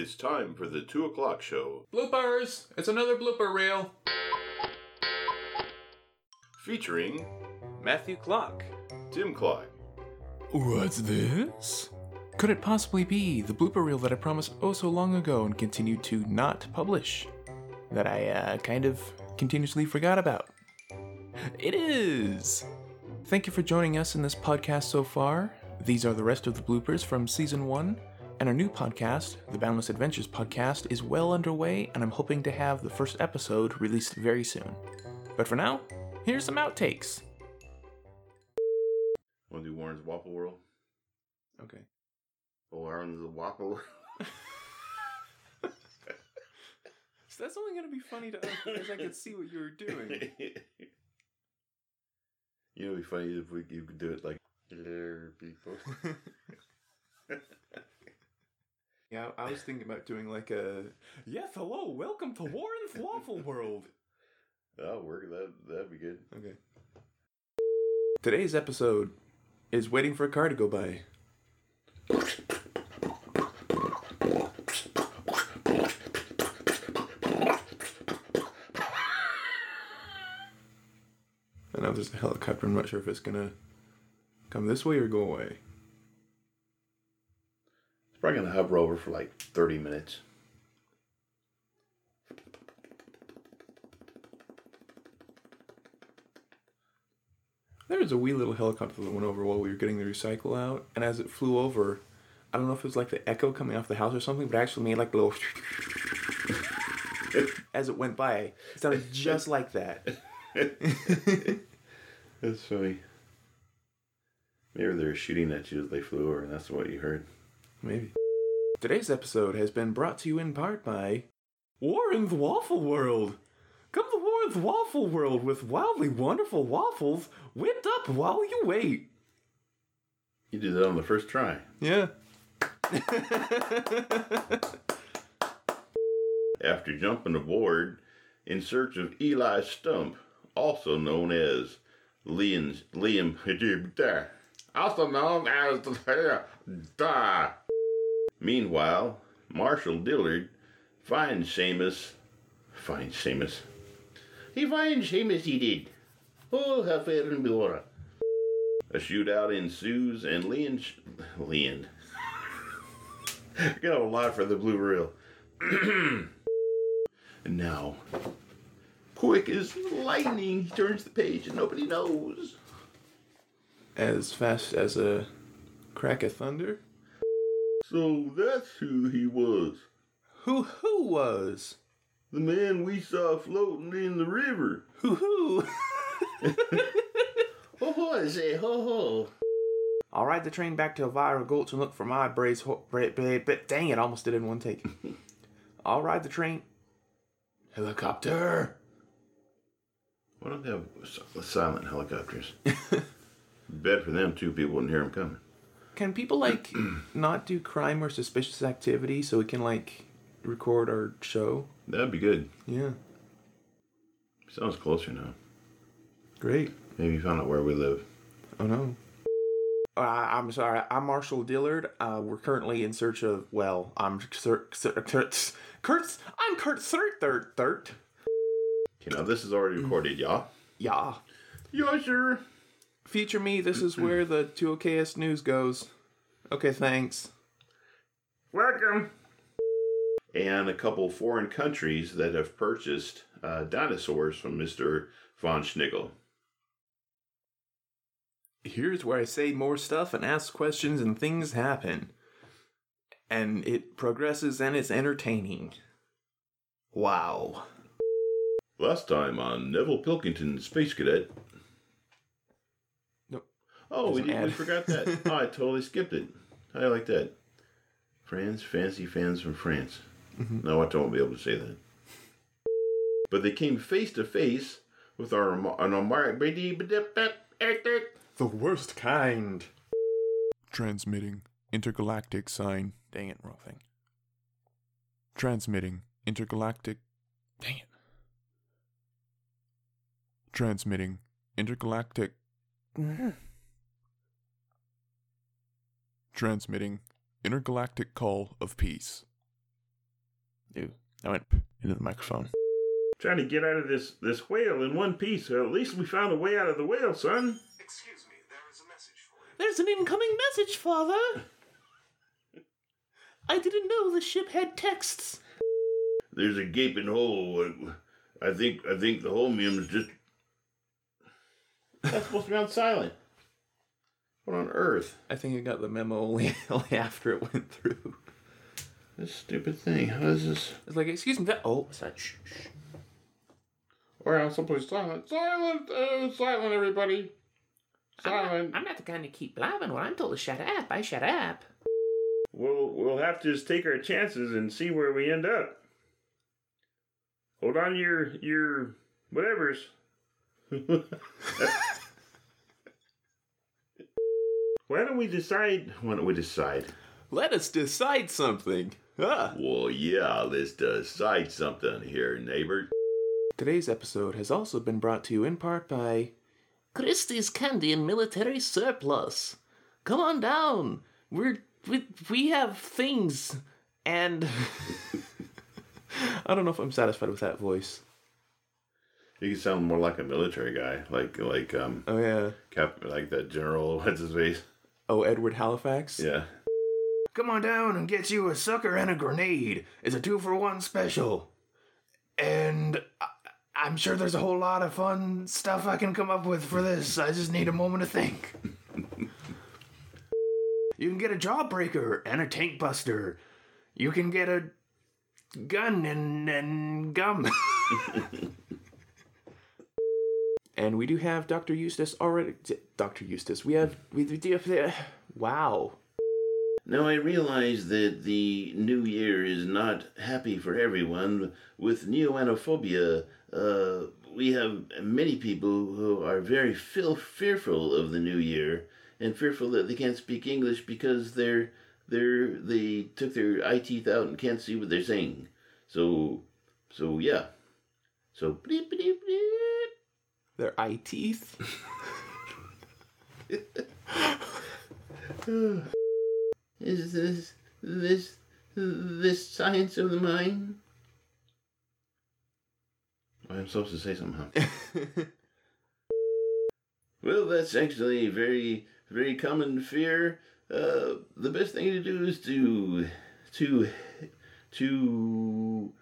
It's time for the 2 o'clock show, Bloopers! It's another blooper reel. featuring Matthew Clock. Tim Clock. What's this? Could it possibly be the blooper reel that I promised oh so long ago and continued to not publish? That I uh, kind of continuously forgot about? It is! Thank you for joining us in this podcast so far. These are the rest of the bloopers from season one, and our new podcast, the Boundless Adventures podcast, is well underway, and I'm hoping to have the first episode released very soon. But for now, here's some outtakes. Want to do Warren's Waffle World? Okay. Oh, Warren's Waffle So that's only gonna be funny to us because I could see what you were doing. you know, it'd be funny if we you could do it like there, people. Yeah, I was thinking about doing like a yes, hello, welcome to Warren's Waffle World. That'll work. That that'd be good. Okay. Today's episode is waiting for a car to go by. I know there's a helicopter. I'm not sure if it's gonna come this way or go away. Probably gonna hover over for like thirty minutes. There was a wee little helicopter that went over while we were getting the recycle out, and as it flew over, I don't know if it was like the echo coming off the house or something, but it actually made like a little as it went by. It sounded just like that. That's funny. Maybe they were shooting at you as they flew over, and that's what you heard. Maybe. Today's episode has been brought to you in part by Warren's Waffle World. Come to Warren's Waffle World with wildly wonderful waffles whipped up while you wait. You did that on the first try. Yeah. After jumping aboard in search of Eli Stump, also known as Liam Liam also known as Da. Meanwhile, Marshal Dillard finds Seamus. Finds Seamus. He finds Seamus. He did. Oh, how fair and beautiful. A shootout ensues, and Leon. Leon. Got a lot for the blue reel. and now, quick as lightning, he turns the page and nobody knows. As fast as a crack of thunder. So that's who he was. Who who was? The man we saw floating in the river. Who who? Ho ho, I say ho ho. I'll ride the train back to Elvira Gulch and look for my brace. Ho- bra- bra- bra- dang it, I almost did it in one take. I'll ride the train. Helicopter. Why don't they have silent helicopters? Bet for them two people wouldn't hear him coming. Can people like not do crime or suspicious activity so we can like record our show? That'd be good. Yeah, Sounds closer now. great. Maybe you found out where we live. Oh no. Uh, I'm sorry. I'm Marshall Dillard. Uh, we're currently in search of. Well, I'm Kurt. Kurt. I'm Kurt Third Third Third. Okay, now this is already recorded, y'all. Yeah. Yeah, sure. Feature me. This is where the 2OKS news goes. Okay, thanks. Welcome. And a couple foreign countries that have purchased uh, dinosaurs from Mr. von Schnigel. Here's where I say more stuff and ask questions and things happen. And it progresses and it's entertaining. Wow. Last time on Neville Pilkington, Space Cadet. Nope. Oh, we, There's an didn't, we forgot that. oh, I totally skipped it. How do you like that? France, fancy fans from France. Mm-hmm. No, I won't be able to say that. But they came face to face with our an The worst kind. Transmitting intergalactic sign. Dang it, wrong thing. Transmitting intergalactic. Dang it. Transmitting intergalactic. Transmitting intergalactic call of peace. Ew. I went into the microphone. Trying to get out of this this whale in one piece. So at least we found a way out of the whale, son. Excuse me, there is a message for you. There's an incoming message, Father. I didn't know the ship had texts. There's a gaping hole. I think I think the holmium's just. That's supposed to be on silent. What on earth? I think I got the memo only, only after it went through. This stupid thing. How is this? It's like, excuse me, that. Oh, sorry. Shh, shh. Or on someplace silent. Silent. Uh, silent, everybody. Silent. I'm not the kind to keep blabbing. When I'm told to shut up, I shut up. We'll we'll have to just take our chances and see where we end up. Hold on to your your whatever's. Why don't we decide? Why don't we decide? Let us decide something. Ah. Well, yeah, let's decide something here, neighbor. Today's episode has also been brought to you in part by. Christie's candy and military surplus. Come on down. We're we, we have things and I don't know if I'm satisfied with that voice. You sound more like a military guy, like like um Oh, yeah. Cap, like that general. What's his face? Oh, Edward Halifax? Yeah. Come on down and get you a sucker and a grenade. It's a two for one special. And I- I'm sure there's a whole lot of fun stuff I can come up with for this. I just need a moment to think. you can get a jawbreaker and a tank buster. You can get a gun and, and gum. and we do have Dr. Eustace already. Dr. Eustace. We have. We, we do have. Wow. Now I realize that the new year is not happy for everyone. With neoanophobia, uh, we have many people who are very feel fearful of the new year and fearful that they can't speak English because they're they're they took their eye teeth out and can't see what they're saying. So, so yeah. So bleep bleep bleep. Their eye teeth. Is this this this science of the mind? I'm supposed to say something. Well, that's actually a very very common fear. Uh, the best thing to do is to to to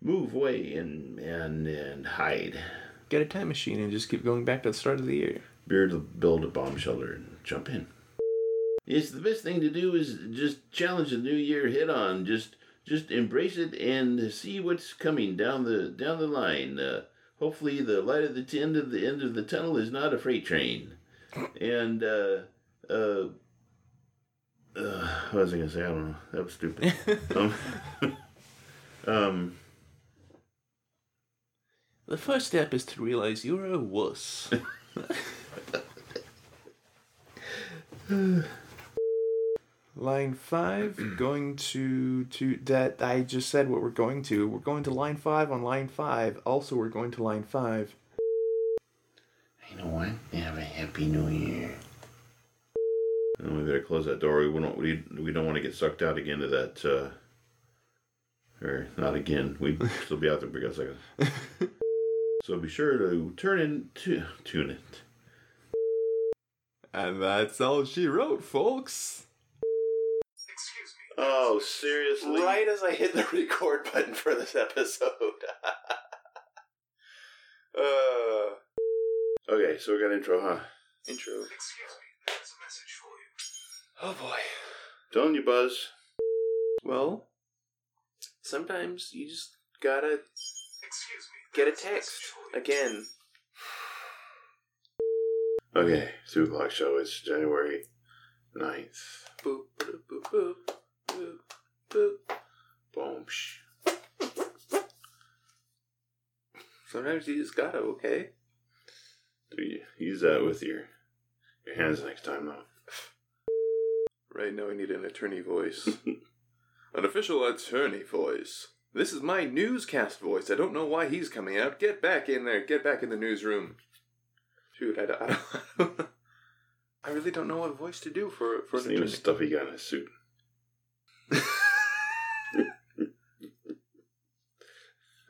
move away and and and hide. Get a time machine and just keep going back to the start of the year. Beard to build a bomb shelter and jump in. Yes, the best thing to do is just challenge the new year head on. Just just embrace it and see what's coming down the down the line. Uh, hopefully, the light at the end of the end of the tunnel is not a freight train. And uh, uh, uh, what was I gonna say? I don't know. That was stupid. um, um, The first step is to realize you're a wuss. Line five, going to to that I just said what we're going to. We're going to line five on line five. Also, we're going to line five. you know what? Have a happy new year. And we better close that door. We don't. We, we don't want to get sucked out again to that. Uh, or not again. We'd still be out there for a second. So be sure to turn in to tune it. And that's all she wrote, folks. Excuse me. Oh, seriously? Right as I hit the record button for this episode. uh, Okay, so we got intro, huh? intro. Excuse me, there is a message for you. Oh boy. Telling you, Buzz. Well, sometimes you just gotta Excuse me. Get a text message for you. again. Okay, two o'clock show. It's January 9th. Boop, boop, boop, boop, boop, boop. Boom. Shh. Sometimes you just gotta, okay? Do you use that with your your hands next time, though? Right now, I need an attorney voice. an official attorney voice. This is my newscast voice. I don't know why he's coming out. Get back in there. Get back in the newsroom. Shoot, I don't. I, don't, I really don't know what voice to do for for Just an a attorney. stuffy guy in a suit.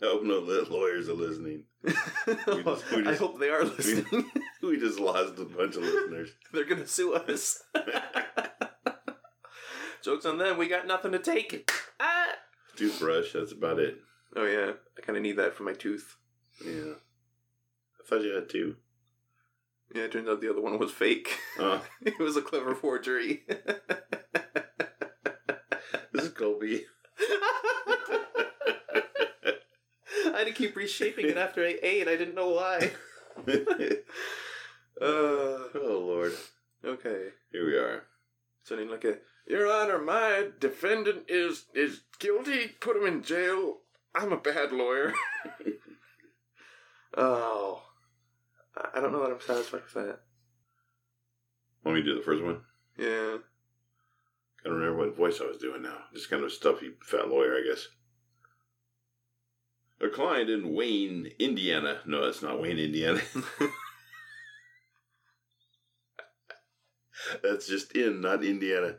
I hope no lawyers are listening. just- we I hope they are listening. We just lost a bunch of listeners. They're gonna sue us. Jokes on them. We got nothing to take. Toothbrush, that's about it. Oh yeah, I kind of need that for my tooth. Yeah. I thought you had two. Yeah, it turns out the other one was fake. Uh, it was a clever forgery. this is Colby. I had to keep reshaping it after I ate. I didn't know why. Uh, oh, Lord. okay. Here we are. Sounding like a Your Honor, my defendant is is guilty. Put him in jail. I'm a bad lawyer. oh, I don't know that I'm satisfied with that. Want me to do the first one? Yeah. I don't remember what voice I was doing now. Just kind of stuffy fat lawyer, I guess. A client in Wayne, Indiana. No, that's not Wayne, Indiana. that's just in, not Indiana.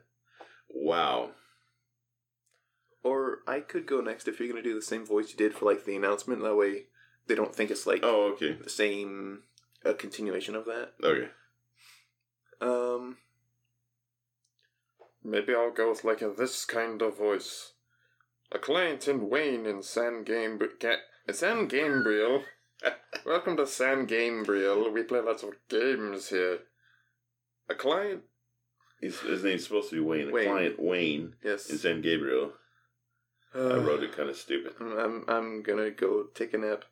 Wow. Or I could go next if you're gonna do the same voice you did for like the announcement. That way, they don't think it's like Oh, okay. the same a continuation of that. Okay. Um. Maybe I'll go with like a this kind of voice. A client in Wayne in San Gabriel. San Gabriel. Welcome to San Gabriel. We play lots of games here. A client. He's, his name's supposed to be Wayne. Wayne. A client Wayne Yes. in San Gabriel. I wrote it kind of stupid. I'm, I'm, gonna go take a nap.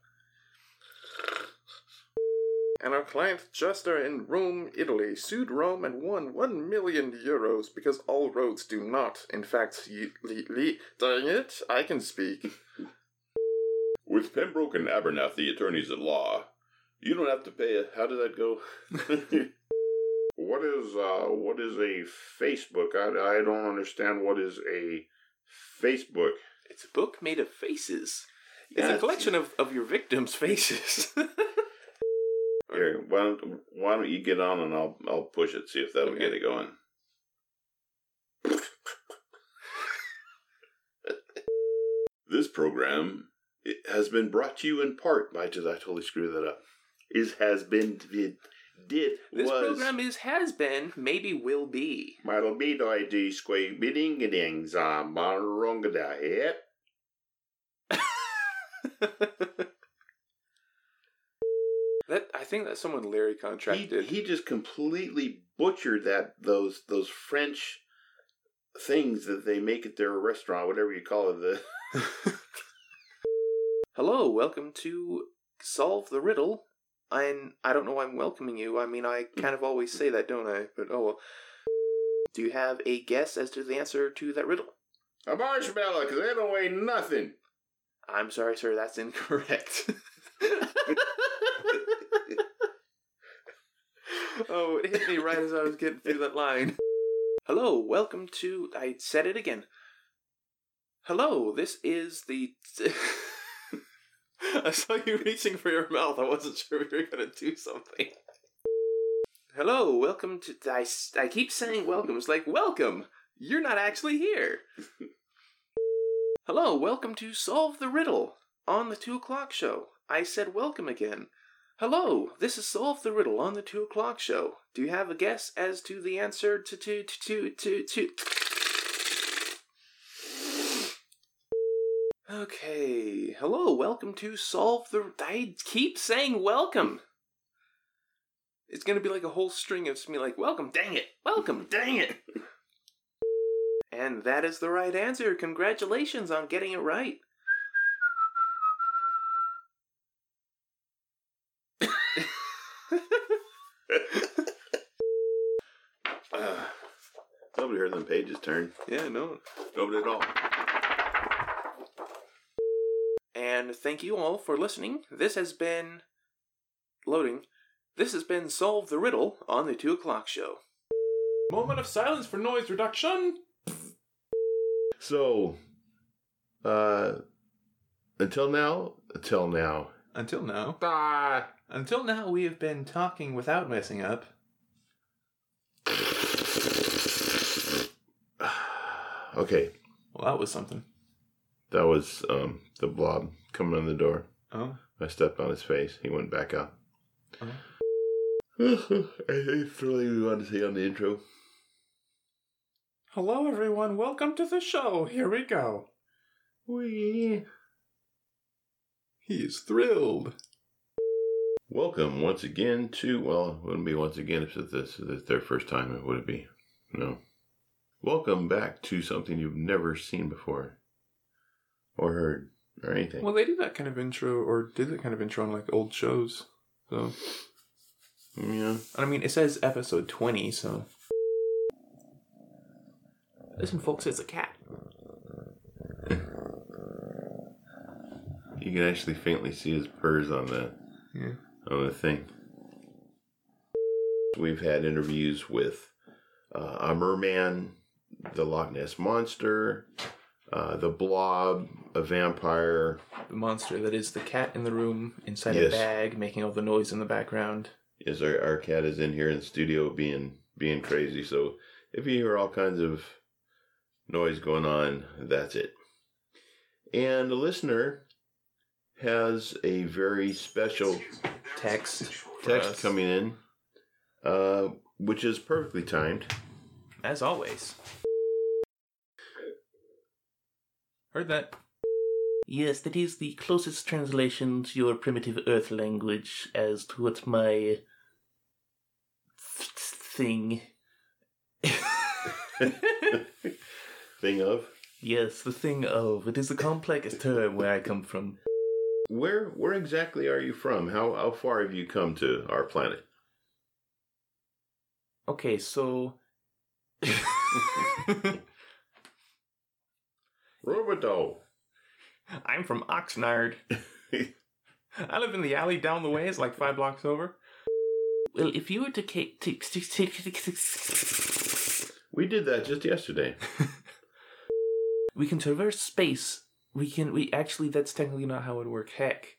And our client Chester in Rome, Italy, sued Rome and won one million euros because all roads do not, in fact, ye- le- le- dang it, I can speak. With Pembroke and Abernathy, attorneys at law, you don't have to pay a. How did that go? what is uh what is a Facebook? I, I don't understand what is a Facebook. It's a book made of faces. Yeah, It's a collection of, of your victims' faces. Here, why don't why don't you get on and I'll I'll push it see if that'll Okay. get it going. this program it has been brought to you in part by. Did I totally screw that up? Is has been did this was program is has been, maybe will be. Michael B. Doi D. Squay Bidding Gidding Zam Baronga Yep. that I think that's someone Larry He, contracted. he just completely butchered that those those French things that they make at their restaurant, whatever you call it. The Hello, welcome to Solve the Riddle. I'm I don't know why I'm welcoming you. I mean, I hmm. kind of always say that, don't I? But oh well. Do you have a guess as to the answer to that riddle? a marshmallow, because they don't weigh nothing. I'm sorry, sir, that's incorrect. oh, it hit me right as I was getting through that line. Hello, welcome to. I said it again. Hello, this is the. I saw you reaching for your mouth. I wasn't sure if you were going to do something. Hello, welcome to. I, I keep saying welcome. It's like, welcome! You're not actually here. Hello, welcome to Solve the Riddle on the 2 o'clock show. I said welcome again. Hello, this is Solve the Riddle on the 2 o'clock show. Do you have a guess as to the answer to to to to to? Okay, hello, welcome to Solve the. I keep saying welcome. It's gonna be like a whole string of me like, welcome, dang it, welcome, dang it. And that is the right answer. Congratulations on getting it right. Uh, nobody heard them pages turn. Yeah, no. Nobody at all. And thank you all for listening. This has been loading. This has been Solve the Riddle on the 2 o'clock show. Moment of silence for noise reduction. So, uh, until now, until now. Until now. Ah. Until now, we have been talking without messing up. Okay, Well, that was something. That was um, the blob coming on the door. Oh. I stepped on his face. He went back out. Oh. Anything really we want to say on the intro? Hello, everyone. Welcome to the show. Here we go. Wee. He is thrilled. Welcome once again to, well, it wouldn't be once again if this is their first time, it would it be? No. Welcome back to something you've never seen before or heard or anything. Well, they did that kind of intro, or did that kind of intro on like old shows. So, yeah. I mean, it says episode 20, so. Listen, folks, it's a cat. You can actually faintly see his purrs on the Yeah. on the thing. We've had interviews with uh, a merman, the Loch Ness monster, uh, the Blob, a vampire. The monster that is the cat in the room inside Yes. a bag, making all the noise in the background. Is our, our cat is in here in the studio being being crazy. So if you hear all kinds of noise going on, that's it. And the listener has a very special Text. for text us, coming in, uh, which is perfectly timed. As always. Heard that. Yes, that is the closest translation to your primitive Earth language as to what my th- thing. Thing of yes, the thing of. It is a complex term where I come from. where where exactly are you from? How how far have you come to our planet? Okay, so. Roboto. I'm from Oxnard. I live in the alley down the way. It's like five blocks over. Well, if you were to take. to- to- to- We did that just yesterday. we can traverse space. We can. We actually. That's technically not how it works. Heck.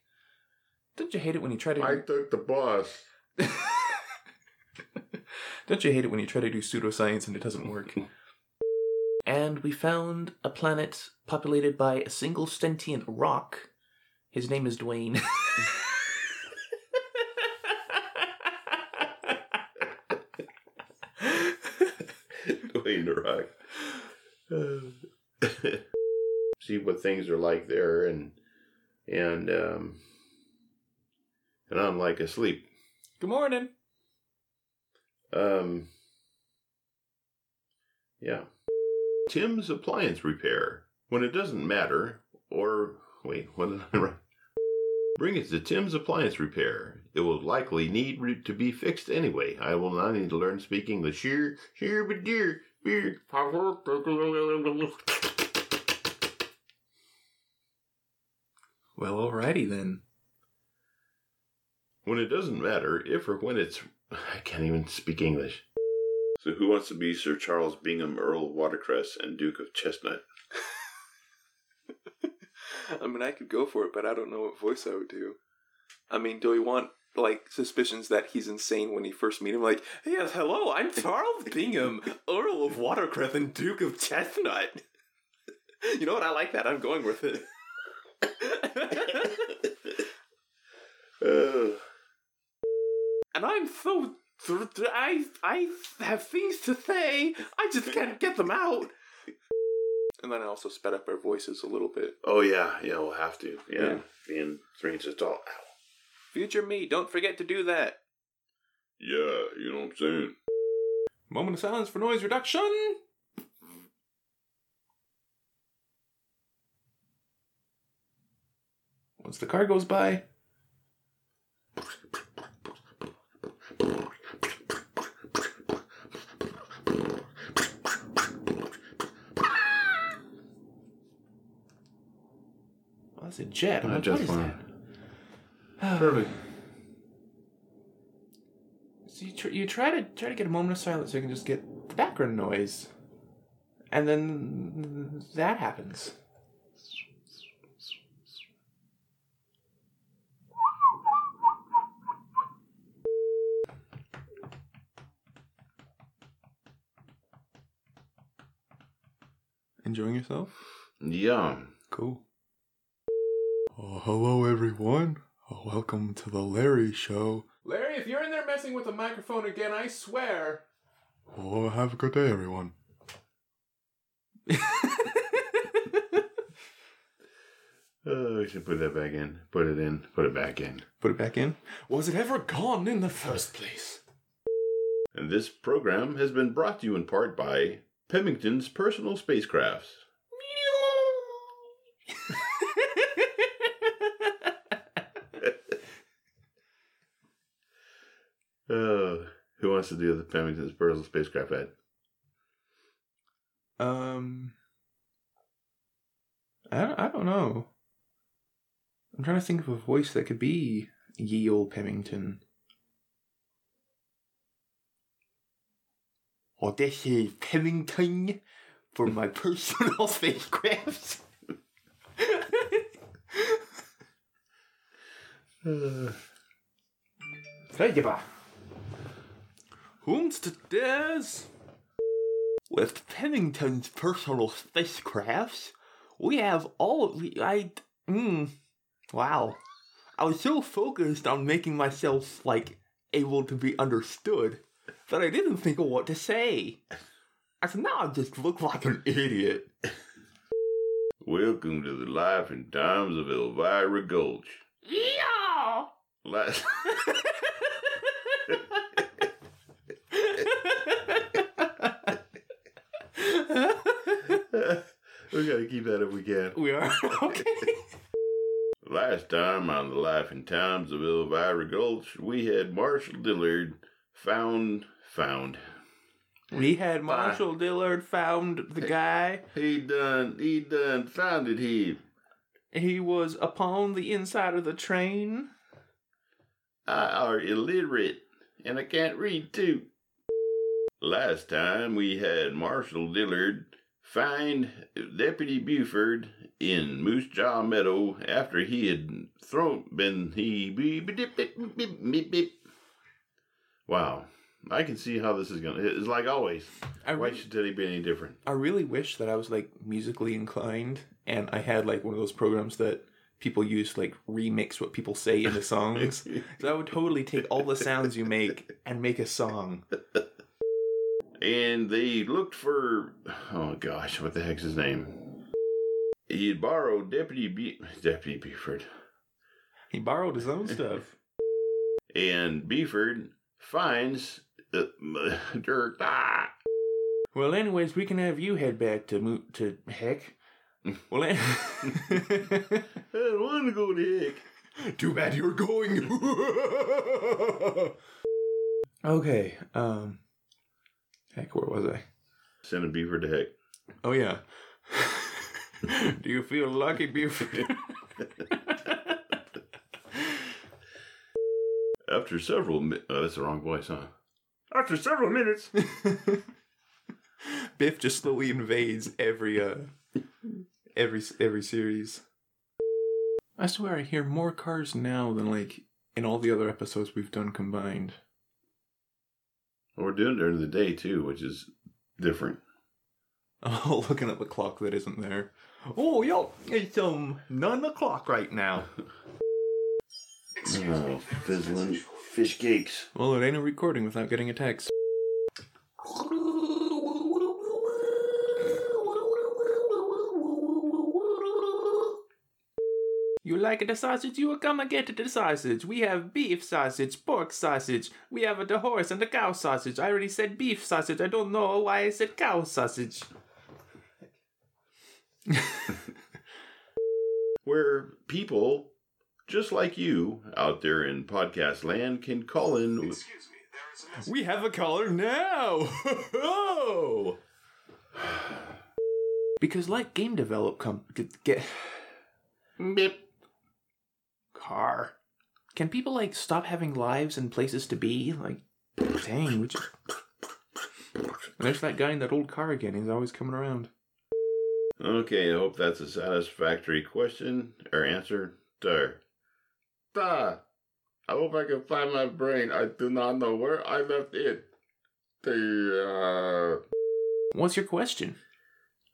Don't you hate it when you try to I took the bus. Don't you hate it when you try to do pseudoscience and it doesn't work? and we found a planet populated by a single sentient rock. His name is Dwayne. Dwayne the Rock. Uh, See what things are like there, and and um, and I'm like asleep. Good morning. Um, yeah. Tim's appliance repair. When it doesn't matter, or wait, what did I write? Bring it to Tim's appliance repair. It will likely need re- to be fixed anyway. I will not need to learn speaking the sheer, sheer, but dear, dear. Well, alrighty then. When it doesn't matter, if or when it's. I can't even speak English. So, who wants to be Sir Charles Bingham, Earl of Watercress, and Duke of Chestnut? I mean, I could go for it, but I don't know what voice I would do. I mean, do we want like suspicions that he's insane when you first meet him? Like, yes, hello, I'm Charles Bingham, Earl of Watercress and Duke of Chestnut. You know what? I like that. I'm going with it. Uh, and I'm so I I have things to say. I just can't get them out. And then I also sped up our voices a little bit. oh, yeah, yeah, we'll have to. Yeah, Yeah. being three inches tall. Ow. Future me, don't forget to do that. Yeah, you know what I'm saying? Moment of silence for noise reduction. Once the car goes by, that's a jet. I'm like, just what is fine. that? Perfect. So you, tr- you try to try to get a moment of silence so you can just get the background noise, and then that happens. Enjoying yourself? Yeah. Cool. Oh, hello everyone. Oh, welcome to the Larry Show. Larry, if you're in there messing with the microphone again, I swear. Oh, have a good day, everyone. Oh, we should put that back in. Put it in. Put it back in. Put it back in. Was it ever gone in the first place? And this program has been brought to you in part by Pemington's personal spacecrafts. Uh, who wants to do the Pemington's personal spacecraft ad? Um, I don't, I don't know. I'm trying to think of a voice that could be ye old Pemington. Oh, this is Pemington for my personal spacecraft. Uh, Homesteaders! With Pennington's personal spacecrafts, we have all of the. I. Mm, wow. I was so focused on making myself, like, able to be understood that I didn't think of what to say. And now I just look like an idiot. welcome to the life and times of Elvira Gulch. Yeah! Last, we gotta keep that if we can. we are. okay. Last time on the life and times of Elvira Gulch, we had Marshall Dillard found found. We had Marshall Dillard found the guy. He done he done founded him. He was upon the inside of the train. I are illiterate and I can't read too. Last time we had Marshall Dillard find Deputy Buford in Moose Jaw Meadow after he had thrown been he beep, beep, beep, beep, beep, beep. Wow. I can see how this is gonna it's like always. I Why should Teddy be any different? I really wish that I was like musically inclined and I had like one of those programs that people use to like remix what people say into songs. so I would totally take all the sounds you make and make a song. And they looked for oh gosh, what the heck's his name? He had borrowed Deputy Bu- Deputy Buford, He borrowed his own stuff. and Buford finds the dirt. Ah, Well, anyways, we can have you head back to mo- to heck. Well, an- I don't want to go to heck. Too bad you're going. okay. Um. Heck, where was I? Send a Buford to heck. Oh yeah. Do you feel lucky, Buford? After several, mi- oh, that's the wrong voice, huh? After several minutes, Biff just slowly invades every uh every every series. I swear I hear more cars now than like in all the other episodes we've done combined. We're doing it during the day too, which is different. Oh, looking at the clock that isn't there. Oh, yo, it's um nine o'clock right now. Excuse Oh, me, there is a fizzling fish cakes. Well, it ain't a recording without getting a text. You like the sausage? You will come and get the sausage. We have beef sausage, pork sausage. We have the horse and the cow sausage. I already said beef sausage. I don't know why I said cow sausage. Where people just like you out there in podcast land can call in. Excuse me, there is a. We have a caller now. because like game develop com- get, get Beep. Car. Can people like stop having lives and places to be? Like, dang, would you? There's that guy in that old car again. He's always coming around. Okay, I hope that's a satisfactory question or answer. There. Da. I hope I can find my brain. I do not know where I left it. The, uh... What's your question?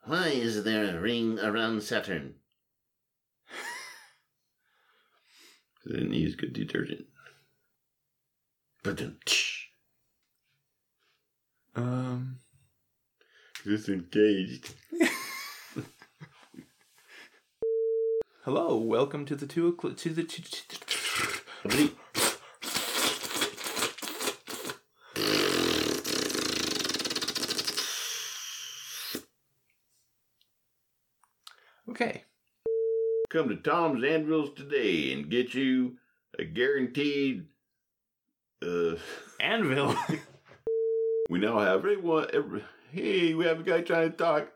Why is there a ring around Saturn? 'Cause It needs good detergent. But then, Um, it's engaged. hello, welcome to the two to the Okay. Come to Tom's Anvils today and get you a guaranteed. Uh, Anvil. we now have everyone. Every, hey, we have a guy trying to talk.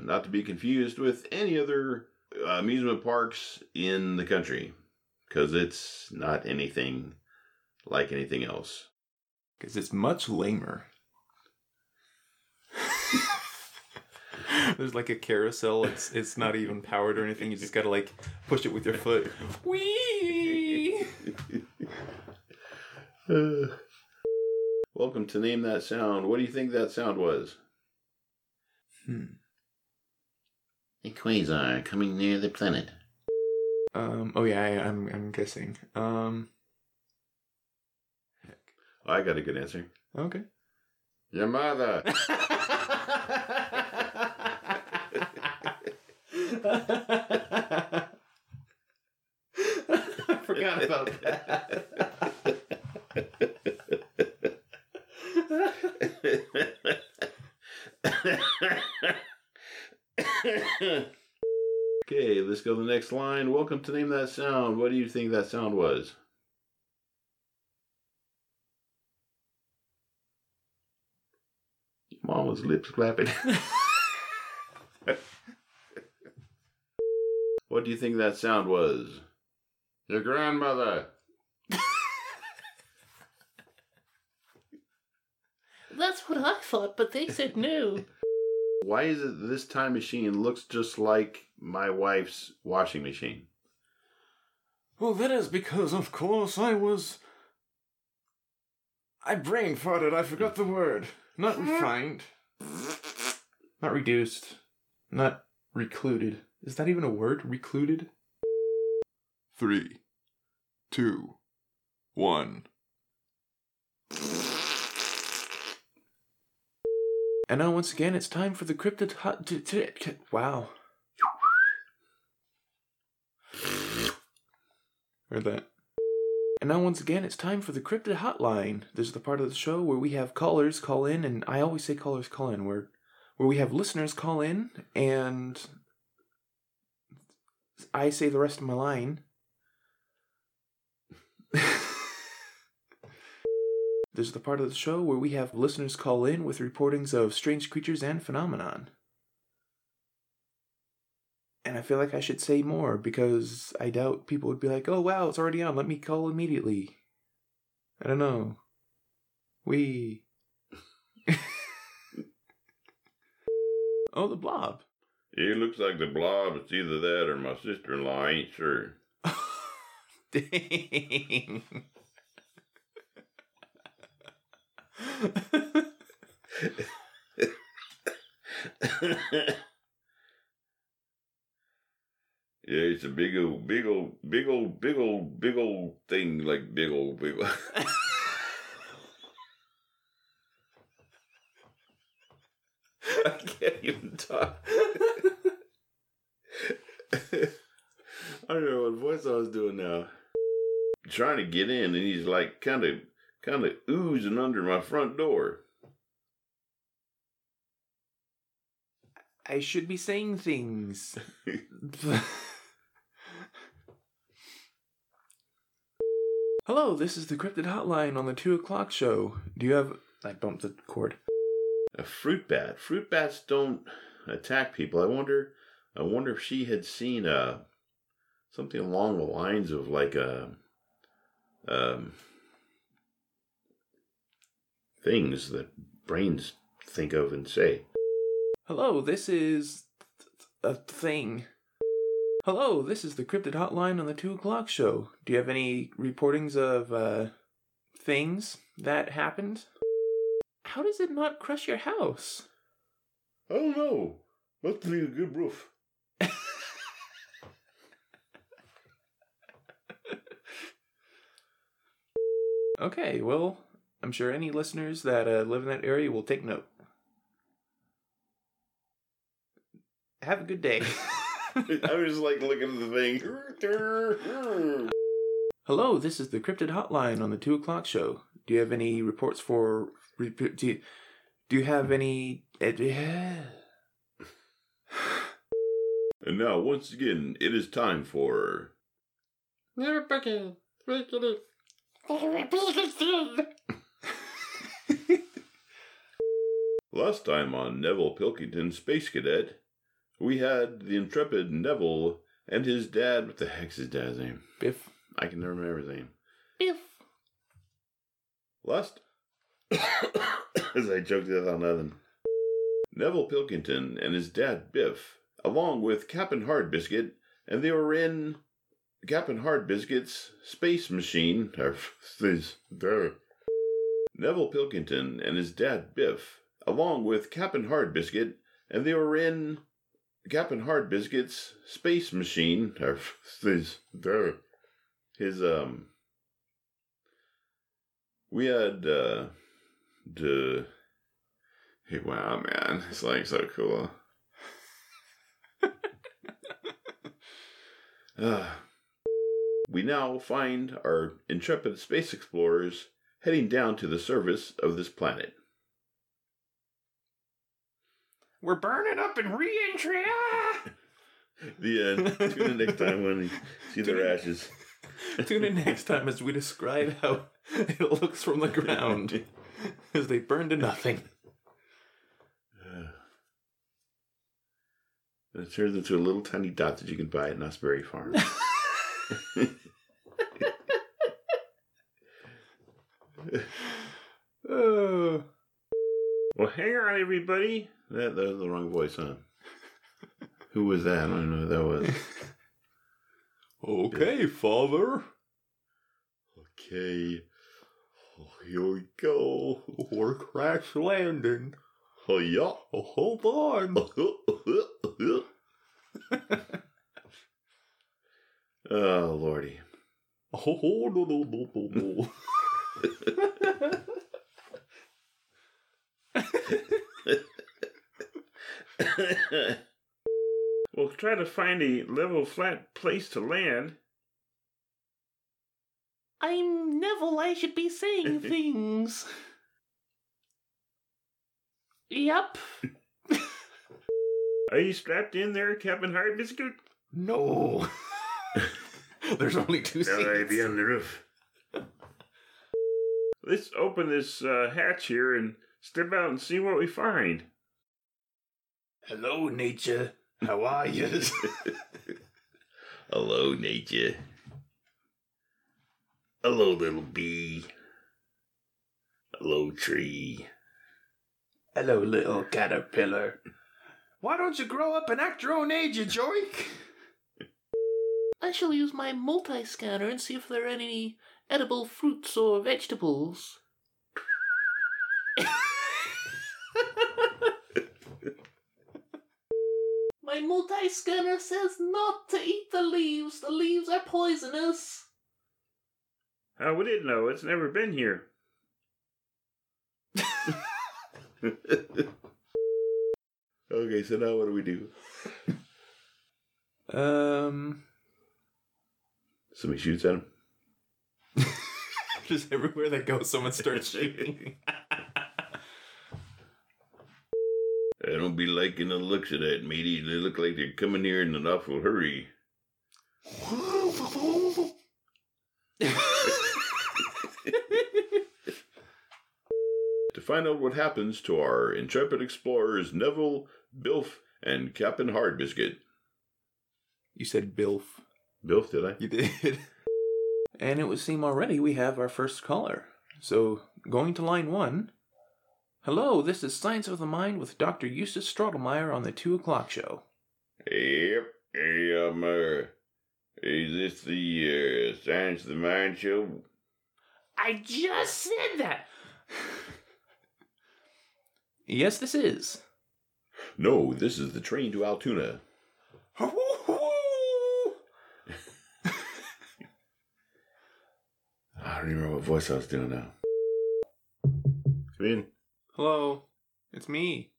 Not to be confused with any other uh, amusement parks in the country, because it's not anything like anything else. Because it's much lamer. There's like a carousel. It's it's not even powered or anything. You just gotta like push it with your foot. Whee! Uh, welcome to Name That Sound. What do you think that sound was? Hmm. A quasar coming near the planet. Um. Oh yeah. I, I'm I'm guessing. Um. I got a good answer. Okay. Your mother. I forgot about that. okay, let's go to the next line. Welcome to Name That Sound. What do you think that sound was? Mama's lips clapping. what do you think that sound was? Your grandmother. That's what I thought, but they said no. Why is it this time machine looks just like my wife's washing machine? Well, that is because, of course, I was. I brain farted. I forgot the word. Not refined. Not reduced. Not recluded. Is that even a word? Recluded? Three, two, one. And now, once again, it's time for the cryptid hot. T- t- t- wow. Heard that. And now, once again, it's time for the cryptid hotline. This is the part of the show where we have callers call in, and I always say callers call in, where where we have listeners call in, and I say the rest of my line. this is the part of the show where we have listeners call in with reportings of strange creatures and phenomenon. And I feel like I should say more because I doubt people would be like, oh wow, it's already on, let me call immediately. I don't know. We. oh, the blob. It looks like the blob. It's either that or my sister in law. I ain't sure. Dang. Yeah, it's a big old, big old, big old, big old, big old thing, like big old, big old. I can't even talk. I don't know what voice I was doing now. Trying to get in, and he's like kind of, kind of oozing under my front door. I should be saying things. Hello, this is the Cryptid Hotline on the 2 o'clock show. Do you have. I bumped the cord. A fruit bat. Fruit bats don't attack people. I wonder. I wonder if she had seen uh something along the lines of like a um things that brains think of and say. Hello, this is. a thing. Hello, this is the Cryptid Hotline on the 2 o'clock show. Do you have any reportings of, uh. things that happened? How does it not crush your house? I don't know. Must be a good roof. Okay, well, I'm sure any listeners that uh, live in that area will take note. Have a good day. I was just like looking at the thing. Hello, this is the Cryptid Hotline on the 2 o'clock show. Do you have any reports for. Do you, do you have any. eh, And now, once again, it is time for. Last time on Neville Pilkington Space Cadet, we had the intrepid Neville and his dad. What the heck's his dad's name? Biff? I can never remember his name. Biff. Last. As I choked to death on nothing. Neville Pilkington and his dad Biff, along with Captain Hardbiscuit, and they were in Captain Hardbiscuit's space machine. or his- duh. Neville Pilkington and his dad Biff, along with Captain Hardbiscuit, and they were in Captain Hardbiscuit's space machine. his-. His um we had uh the hey wow man it's like so cool uh, we now find our intrepid space explorers heading down to the surface of this planet We're burning up in re entry! Ah! the end tune in next time when you see Tune their ashes Tune in next time as we describe how it looks from the ground as they burn to nothing. it turns into a little tiny dot that you can buy at Nussberry Farm Oh. Well, hang on, everybody. That, that was the wrong voice, huh? who was that? I don't know who that was. Okay, father. Okay. Oh, here we go. We're crash landing. Oh, yeah. Oh, hold on. oh, Lordy. Oh, no, no, no, no, no. we'll try to find a level, flat place to land. I'm Neville. I should be saying things. Yep. Are you strapped in there, Captain Hardbiscuit? No. There's only two seats. on the roof. Let's open this uh, hatch here and step out and see what we find. Hello, nature. How are you? Hello, nature. Hello, little bee. Hello, tree. Hello, little caterpillar. Why don't you grow up and act your own age, you joik? I shall use my multi scanner and see if there are any edible fruits or vegetables. my multi scanner says not to eat the leaves. The leaves are poisonous. How would it know? It's never been here. okay, so now what do we do? Um, Somebody shoots at him. just everywhere they go, someone starts shooting. I don't be liking the looks of that, matey. They look like they're coming here in an awful hurry. To find out what happens to our intrepid explorers Neville, Bilf, and Captain Hardbiscuit. you said Bilf. Bilf, did I? You did. And it would seem already we have our first caller. So, going to line one. Hello, this is Science of the Mind with Dr. Eustace Strodelmeyer on the 2 o'clock show. Yep. Hey, um, uh, is this the uh, Science of the Mind show? I just said that. Yes, this is. No, this is the train to Altoona. Don't even remember what voice I was doing now. Come in. Hello, it's me.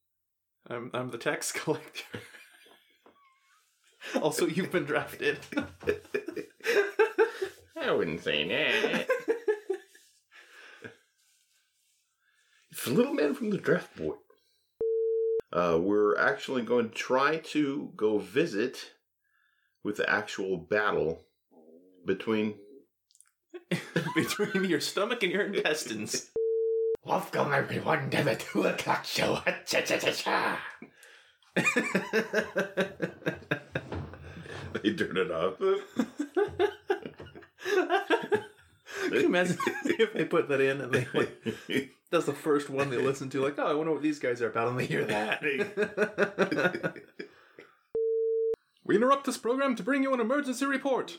I'm I'm the tax collector. also, you've been drafted. I wouldn't say that. it's the little man from the draft board. Uh, we're actually going to try to go visit with the actual battle between. Between your stomach and your intestines. Welcome everyone to the two o'clock show. Cha cha cha cha. They turn it off. Can you imagine if they put that in and they like, that's the first one they listen to? Like, oh, I wonder what these guys are about, and they hear that. we interrupt this program to bring you an emergency report.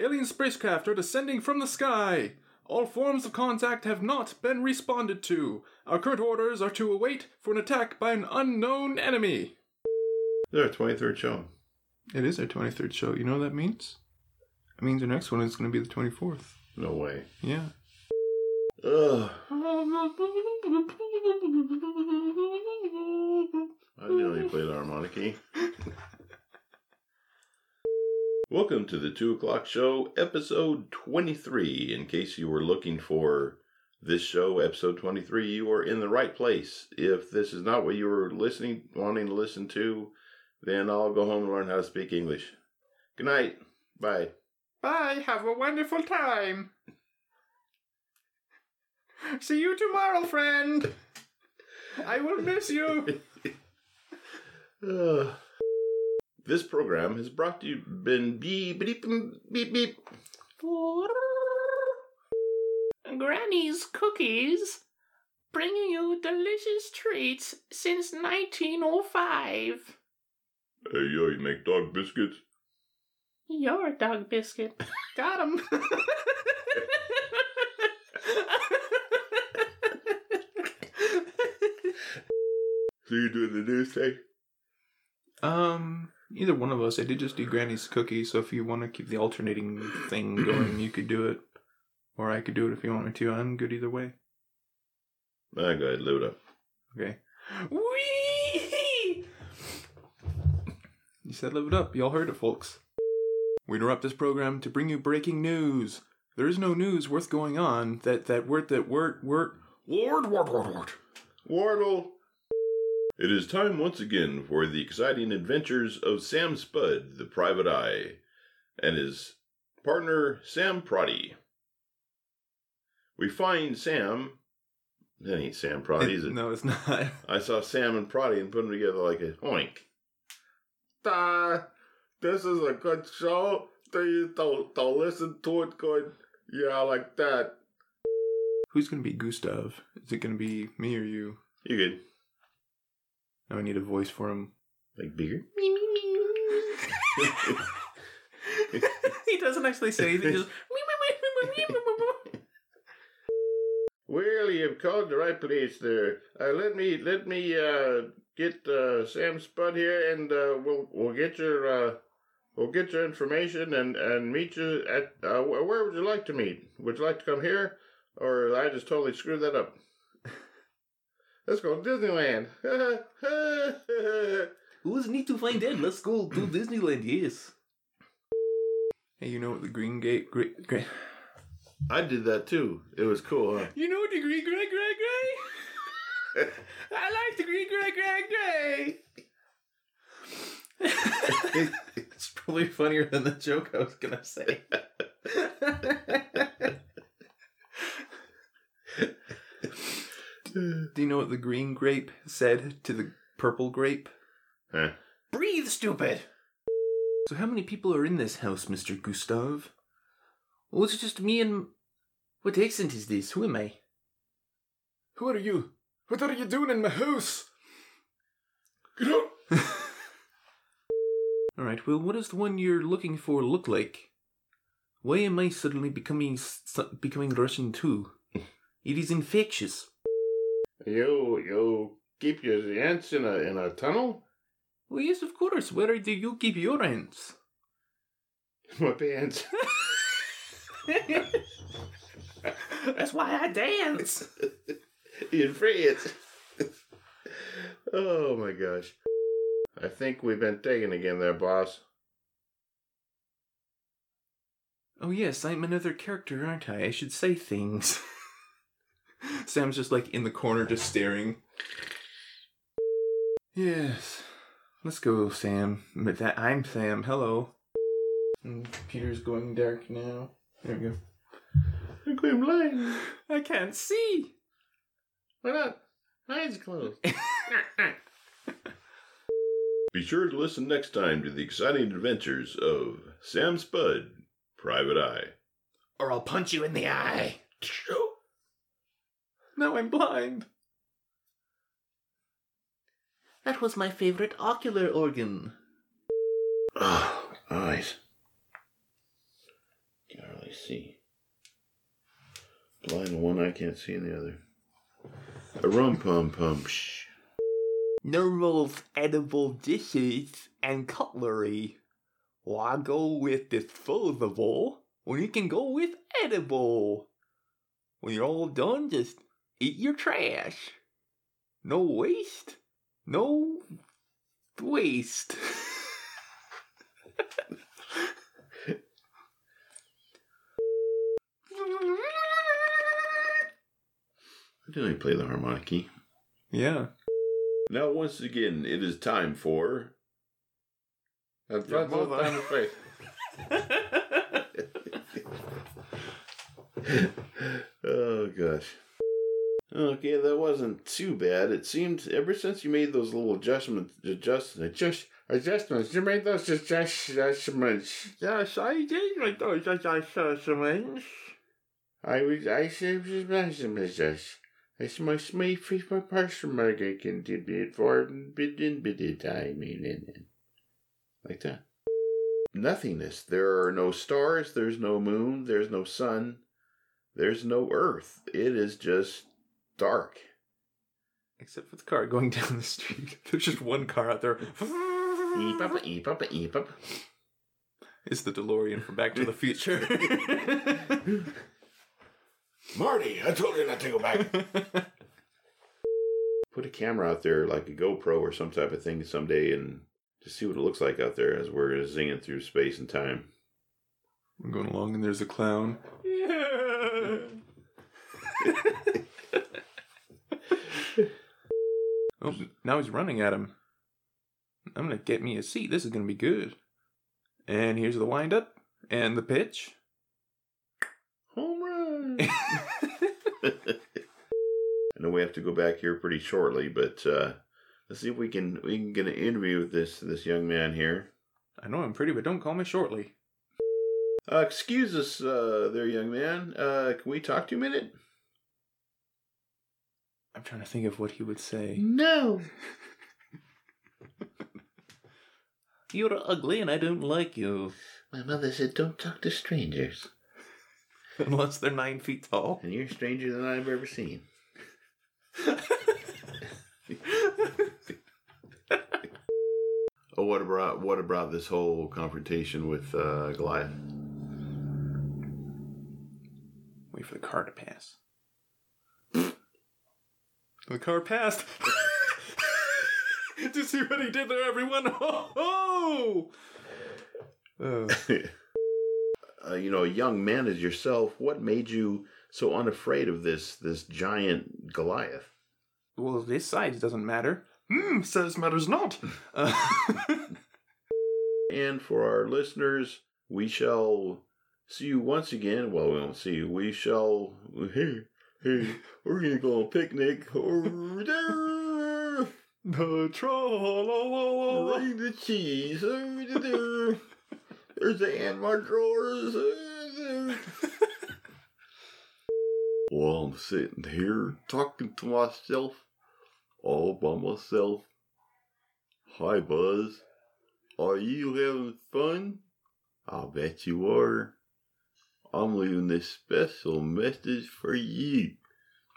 Alien spacecraft are descending from the sky. All forms of contact have not been responded to. Our current orders are to await for an attack by an unknown enemy. Their 23rd show. It is our 23rd show. You know what that means? It means our next one is going to be the 24th. No way. Yeah. Ugh. I nearly played the harmonica. Welcome to the 2 o'clock show, episode 23. In case you were looking for this show, episode 23, you are in the right place. If this is not what you were listening, wanting to listen to, then I'll go home and learn how to speak English. Good night. Bye. Bye. Have a wonderful time. See you tomorrow, friend. I will miss you. Uh, this program has brought to you been beep beep beep beep. Granny's Cookies, bringing you delicious treats since 1905. Hey yo, you make dog biscuits? You're dog biscuit. Got him. So you doing the news thing? um, either one of us. I did just do Granny's cookies, so if you want to keep the alternating thing going, you could do it. Or I could do it if you want me to. I'm good either way. Ah, go ahead, up. Okay. Whee! You said live it up. Y'all heard it, folks. We interrupt this program to bring you breaking news. There is no news worth going on that that word that word word word word word word. Wardle. It is time once again for the exciting adventures of Sam Spud, the private eye, and his partner Sam Proddy. We find Sam. That ain't Sam Proddy, is it? No, it's not. I saw Sam and Proddy and put them together like a hoink. Da, this is a good show. Do you don't, don't listen to it good? Yeah, like that. Who's gonna be Gustav? Is it gonna be me or you? You good? Now I need a voice for him. Like bigger? he doesn't actually say anything. He just Well, you've called the right place there. Uh, let me let me uh, get uh, Sam Spud here, and uh, we'll we'll get your uh, we'll get your information and and meet you at uh, where would you like to meet? Would you like to come here, or I just totally screwed that up? Let's go to Disneyland. Who's need to find that? Let's go to Disneyland, yes. hey, you know what the Green Gate? Great, great. I did that too. It was cool, huh? You know what the green gray gray gray? I like the green gray gray gray. it's probably funnier than the joke I was gonna say. Do you know what the green grape said to the purple grape? Huh? Breathe, stupid. So how many people are in this house, Mr. Gustav? Oh, it's just me and. What accent is this? Who am I? Who are you? What are you doing in my house? Get up! All right. Well, what does the one you're looking for look like? Why am I suddenly becoming becoming Russian too? It is infectious. You you keep your ants in a in a tunnel? Well, yes, of course. Where do you keep your ants? My pants. That's why I dance. in France. oh my gosh. I think we've been taken again there, boss. Oh yes, I'm another character, aren't I? I should say things. Sam's just like in the corner, just staring. Yes. Let's go, Sam. But that I'm Sam. Hello. And Peter's going dark now. There we go. I'm going blind. I can't see. Why not? My Eyes closed. Be sure to listen next time to the exciting adventures of Sam Spud, Private Eye. Or I'll punch you in the eye. Now I'm blind. That was my favorite ocular organ. Oh, eyes. Can't really see. Blind in one eye, can't see in the other. A rum pum pum. Shh. Normal edible dishes and cutlery. Why go with disposable when you can go with edible? When you're all done, just eat your trash. No waste. No waste. I didn't play the harmonica. Yeah. Now, once again, it is time for. That's Your that's what mother. time to face. oh gosh. Okay, that wasn't too bad. It seemed ever since you made those little adjustments, adjust, adjust, adjustments, you made those adjustments. yes, I did make those adjustments. I was, I said, adjustments. It's my fish my person I can do it for bit in bit time in it. Like that. Nothingness. There are no stars, there's no moon, there's no sun, there's no earth. It is just dark. Except for the car going down the street. There's just one car out there. Eep up, eep up, eep up. It's the DeLorean from Back to the Future. Marty, I told you not to go back. Put a camera out there, like a GoPro or some type of thing, someday, and just see what it looks like out there as we're zinging through space and time. I'm going along and there's a clown. Yeah. Oh, now he's running at him. I'm gonna get me a seat. This is gonna be good. And here's the windup and the pitch. Home run! I know we have to go back here pretty shortly, but uh, let's see if we can we can get an interview with this this young man here. I know I'm pretty, but don't call me shortly. Uh, excuse us, uh, there, young man. Uh, can we talk to you a minute? I'm trying to think of what he would say. No. You're ugly and I don't like you. My mother said, "Don't talk to strangers," Unless they're nine feet tall. and you're stranger than I've ever seen. Oh, what about what about this whole confrontation with uh, Goliath? Wait for the car to pass. The car passed. Did you see what he did there, everyone? Oh! oh! uh, you know, a young man as yourself, what made you so unafraid of this this giant Goliath? well, this size doesn't matter. Hmm, size matters not. Uh, And for our listeners, we shall see you once again. Well, we won't see you. We shall. Hey, we're gonna go on a picnic over there. the troll. Rain the cheese over there. There's the ant in my drawers. over there. While I'm sitting here talking to myself, all by myself. Hi, Buzz. Are you having fun? I bet you are. I'm leaving this special message for you,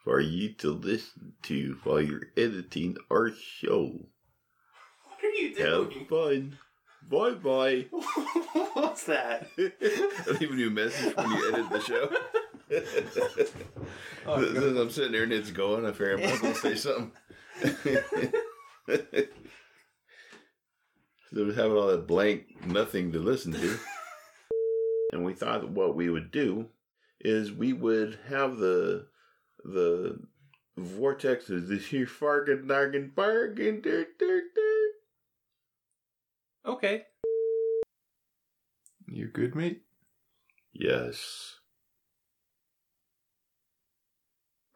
for you to listen to while you're editing our show. What are you Have fun. Bye bye. What's that? I'm leaving you a message when you edit the show. Oh, As I'm sitting there and it's going, I figure I'm going to say something. so having all that blank nothing to listen to. And we thought what we would do is we would have the the vortex of this here fargin dargin bargain dirt dirt dirt. Okay. You good, mate? Yes.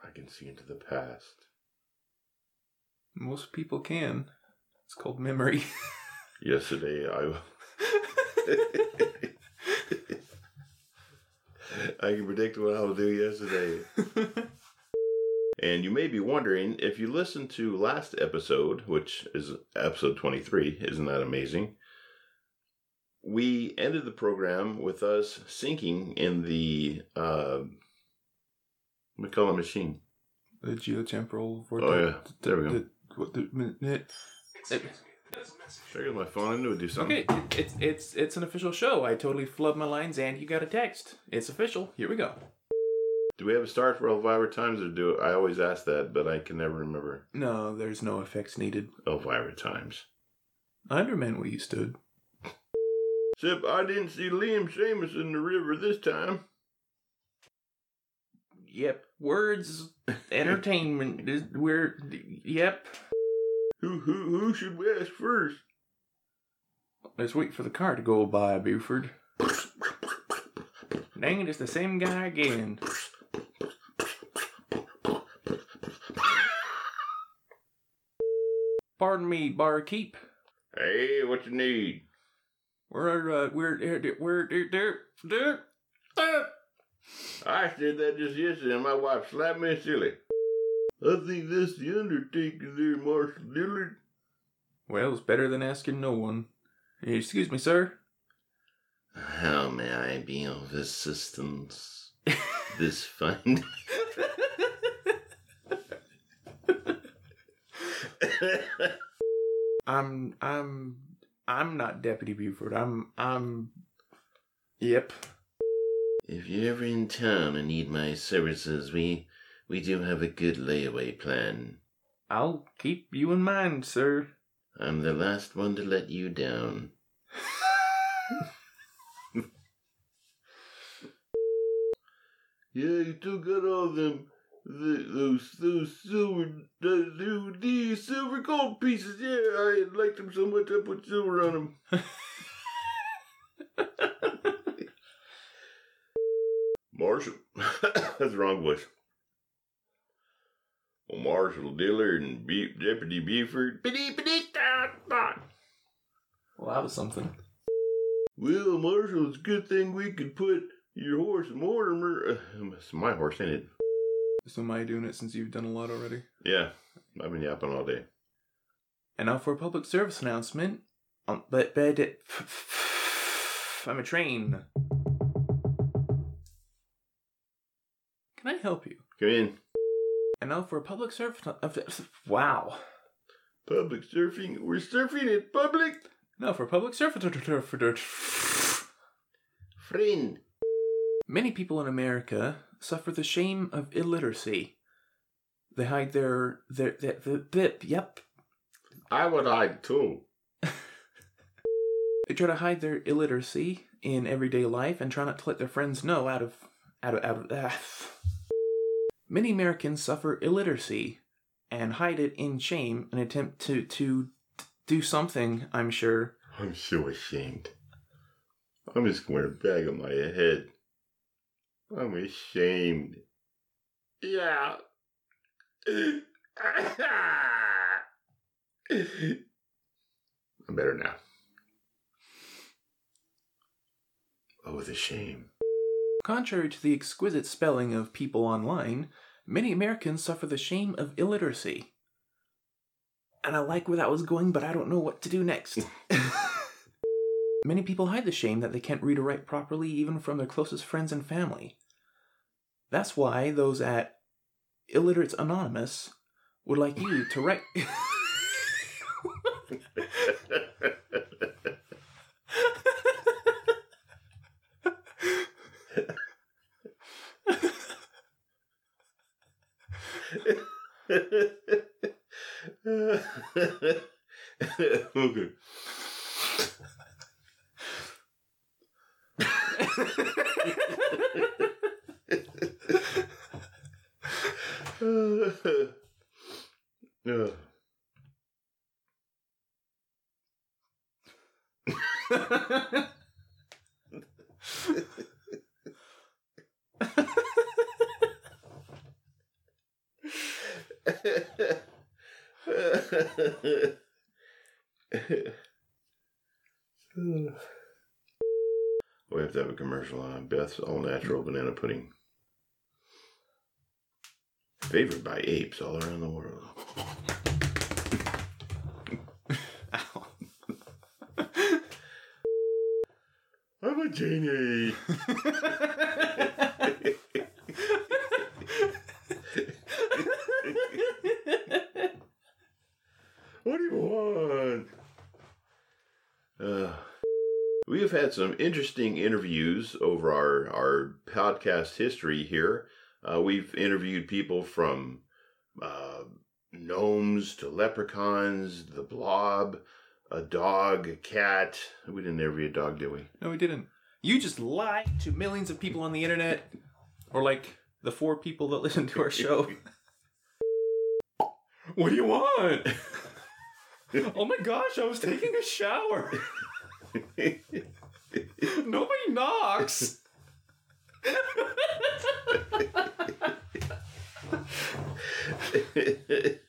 I can see into the past. Most people can. It's called memory. Yesterday, I. I can predict what I'll do yesterday. And you may be wondering if you listened to last episode, which is episode 23, isn't that amazing? We ended the program with us sinking in the uh, McCullough machine. the geotemporal vortex. Oh, yeah. There we go. The, what the, minute- Excuse me. There's a message. There goes my phone. I knew it would do something. Okay, it, it's it's it's an official show. I totally flubbed my lines, and you got a text. It's official. Here we go. Do we have a start for Elvira Times or do I always ask that, but I can never remember No, there's no effects needed. Elvira Times. I understand where you stood. Except I didn't see Liam Seamus in the river this time. Yep. Words, entertainment. We're yep. Who who who should we ask first? Let's wait for the car to go by, Buford. Dang it, it's the same guy again. Pardon me, barkeep. Hey, what you need? We're uh, we're we're we're there there. I said that just yesterday and my wife slapped me silly. I think that's the Undertaker there, Marshal Dillard. Well, it's better than asking no one. Excuse me, sir. How may I be of assistance this fine I'm I'm I'm not Deputy Buford. I'm I'm. Yep. If you're ever in town and need my services, we we do have a good layaway plan. I'll keep you in mind, sir. I'm the last one to let you down. yeah, you still got all them the, those those silver those, these silver gold pieces. Yeah, I liked them so much I put silver on them. Marshall, that's the wrong voice. Well, Marshall Dillard and Be- Deputy Buford. Well, that was something. Well, Marshall, it's a good thing we could put your horse Mortimer. Uh, it's my horse, ain't it? So am I doing it since you've done a lot already? Yeah, I've been yapping all day. And now for a public service announcement. Um, but but it, I'm a train. Can I help you? Come in. And now for public service. Of, wow. Public surfing. We're surfing in public. Now for public service. Friend. Many people in America suffer the shame of illiteracy. They hide their their their, their, their yep. I would hide too. They try to hide their illiteracy in everyday life and try not to let their friends know out of out of out of ah. Many Americans suffer illiteracy and hide it in shame and attempt to to do something, I'm sure. I'm so ashamed. I'm just going to bag on my head. I'm ashamed. Yeah. I'm better now. Oh, the shame. Contrary to the exquisite spelling of people online, many Americans suffer the shame of illiteracy. And I like where that was going, but I don't know what to do next. many people hide the shame that they can't read or write properly, even from their closest friends and family. That's why those at Illiterates Anonymous would like you to write. okay. Uh, we have to have a commercial on Beth's all natural banana pudding. Favored by apes all around the world. I'm a genie. what do you want? Uh, we have had some interesting interviews over our, our podcast history here. Uh, we've interviewed people from uh, gnomes to leprechauns, the blob, a dog, a cat. We didn't interview a dog, did we? No, we didn't. You just lied to millions of people on the internet, or like the four people that listen to our show. what do you want? oh my gosh, I was taking a shower. Nobody knocks. hey,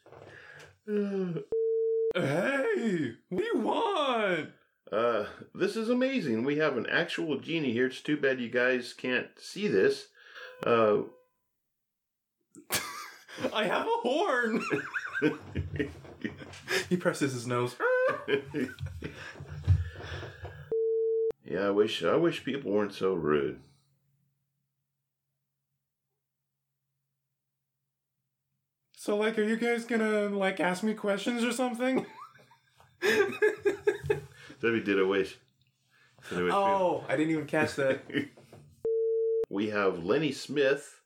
what do you want? Uh, this is amazing. We have an actual genie here. It's too bad you guys can't see this. Uh, I have a horn. he presses his nose. yeah, I wish I wish people weren't so rude. So, like, are you guys gonna like ask me questions or something? Debbie did a wish. Did a wish oh, I didn't even catch that. we have Lenny Smith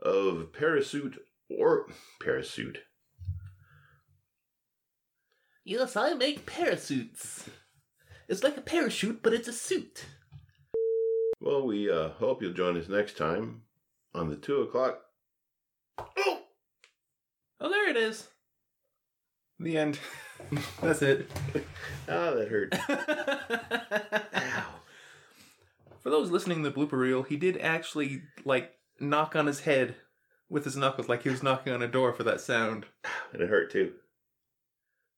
of Parasuit or Parasuit. Yes, I make parachutes. It's like a parachute, but it's a suit. Well, we uh, hope you'll join us next time on the two o'clock. Oh, there it is. The end. That's it. Ah, that hurt. For those listening to the blooper reel, he did actually like knock on his head with his knuckles, like he was knocking on a door for that sound. and it hurt too.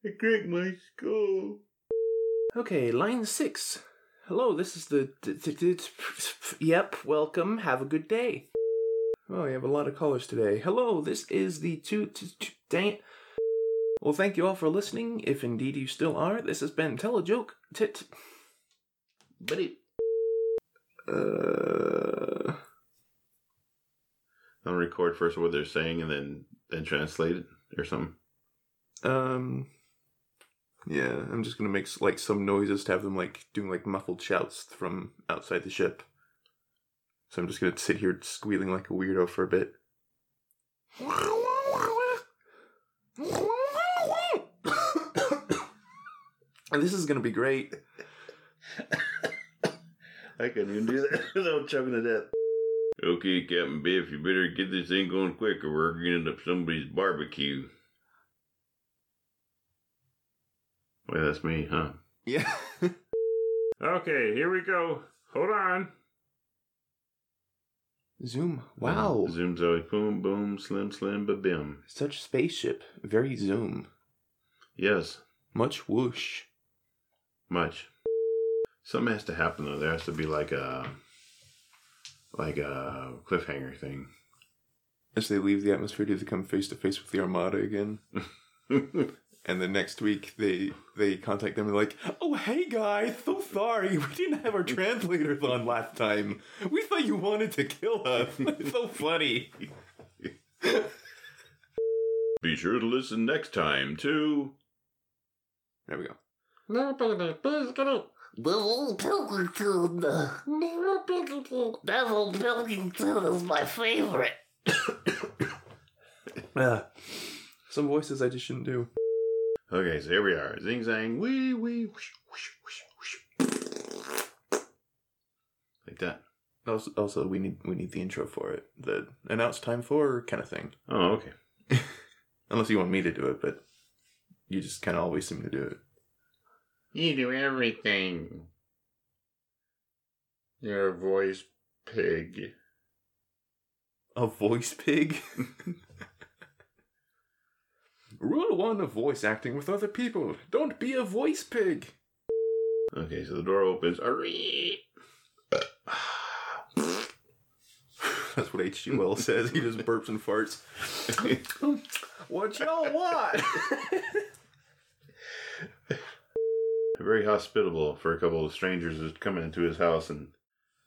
I cracked my skull. Okay, line six. Hello, this is the. d- d- d- Yep, welcome. Have a good day. Oh, you have a lot of callers today. Hello, this is the two. t- t- Dang it. Well, thank you all for listening. If indeed you still are, this has been Tell a Joke. Tit. t- But it. uh. I'll record first what they're saying and then then translate it or something. Um. Yeah, I'm just gonna make like some noises to have them like doing like muffled shouts from outside the ship. So I'm just gonna sit here squealing like a weirdo for a bit. and this is gonna be great. I couldn't even do that without choking to death. Okay, Captain Biff, you better get this thing going quick or we're gonna end up somebody's barbecue. Well, that's me, huh? Yeah. Okay, here we go. Hold on. Zoom. Wow. Mm, zoom Zoe. Boom, boom, slim, slim, ba bim. Such spaceship. Very zoom. Yes, Much whoosh. much. Something has to happen though. There has to be like a like a cliffhanger thing. As they leave the atmosphere, do they come face to face with the Armada again? And the next week they they contact them and like, oh hey guys, so sorry, we didn't have our translators on last time. We thought you wanted to kill us. It's so funny. Be sure to listen next time to There we go. Please get it. Neville Pilkington. Neville Pilkington is my favorite. Uh, some voices I just shouldn't do. Okay, so here we are. Zing zang, wee wee, whoosh, whoosh, whoosh, whoosh. Like that. Also, also, we need we need the intro for it. The announce time for kind of thing. Oh, okay. Unless you want me to do it, but you just kind of always seem to do it. You do everything. You're a voice pig. A voice pig. Rule one of voice acting with other people: don't be a voice pig. Okay, so the door opens. That's what H.G. Wells says. He just burps and farts. what y'all want? Very hospitable for a couple of strangers who's coming into his house and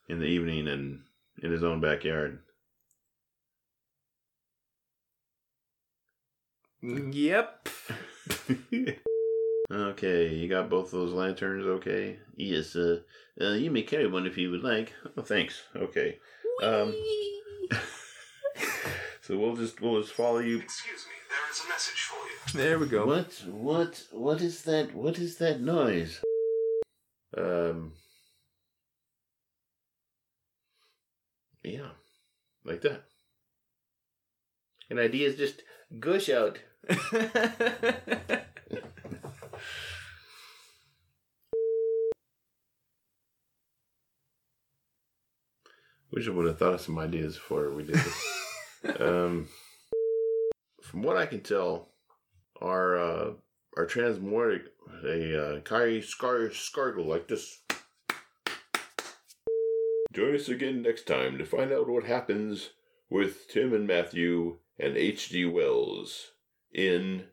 in the evening and in his own backyard. yep. okay, you got both those lanterns. Okay. Yes. Uh, uh, you may carry one if you would like. Oh, thanks. Okay. Um. so we'll just we'll just follow you. Excuse me, there is a message for you. There we go. What what what is that? What is that noise? Um. Yeah, like that. And ideas just gush out. Wish I would have thought of some ideas before we did this. um, from what I can tell, our uh, our transmortic a uh, Kai Scar Scargle like this. Join us again next time to find out what happens with Tim and Matthew and H.G. Wells in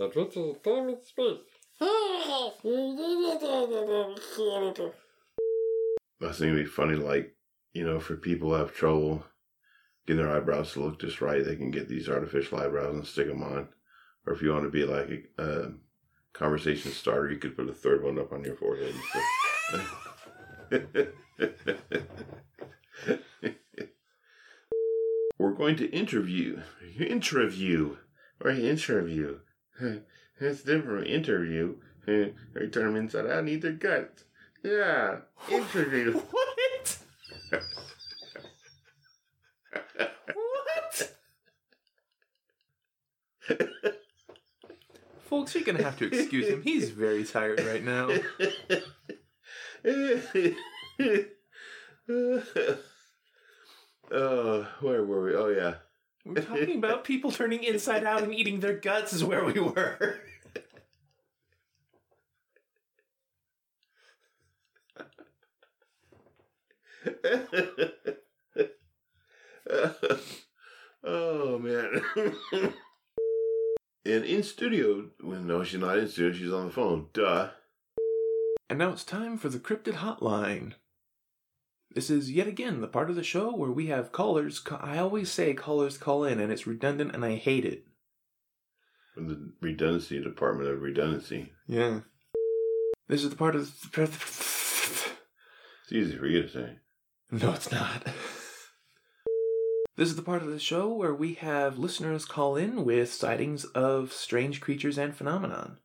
Adventures of Time and Space. Think it'd be funny, like, you know, for people who have trouble getting their eyebrows to look just right, they can get these artificial eyebrows and stick them on. Or if you want to be like a, a conversation starter, you could put a third one up on your forehead. We're going to interview, interview, or interview. That's different interview. They turn them inside out and eat their guts. Yeah, interview. what? what? Folks, you're gonna have to excuse him. He's very tired right now. oh, where were we? Oh, yeah. We're talking about people turning inside out and eating their guts, is where we were. oh man. and in studio, well, no, she's not in studio. She's on the phone. Duh. And now it's time for the Cryptid Hotline. This is yet again the part of the show where we have callers. ca- I always say callers call in, and it's redundant, and I hate it. From the redundancy department of redundancy. Yeah. This is the part of the. It's easy for you to say. No, it's not. This is the part of the show where we have listeners call in with sightings of strange creatures and phenomenon.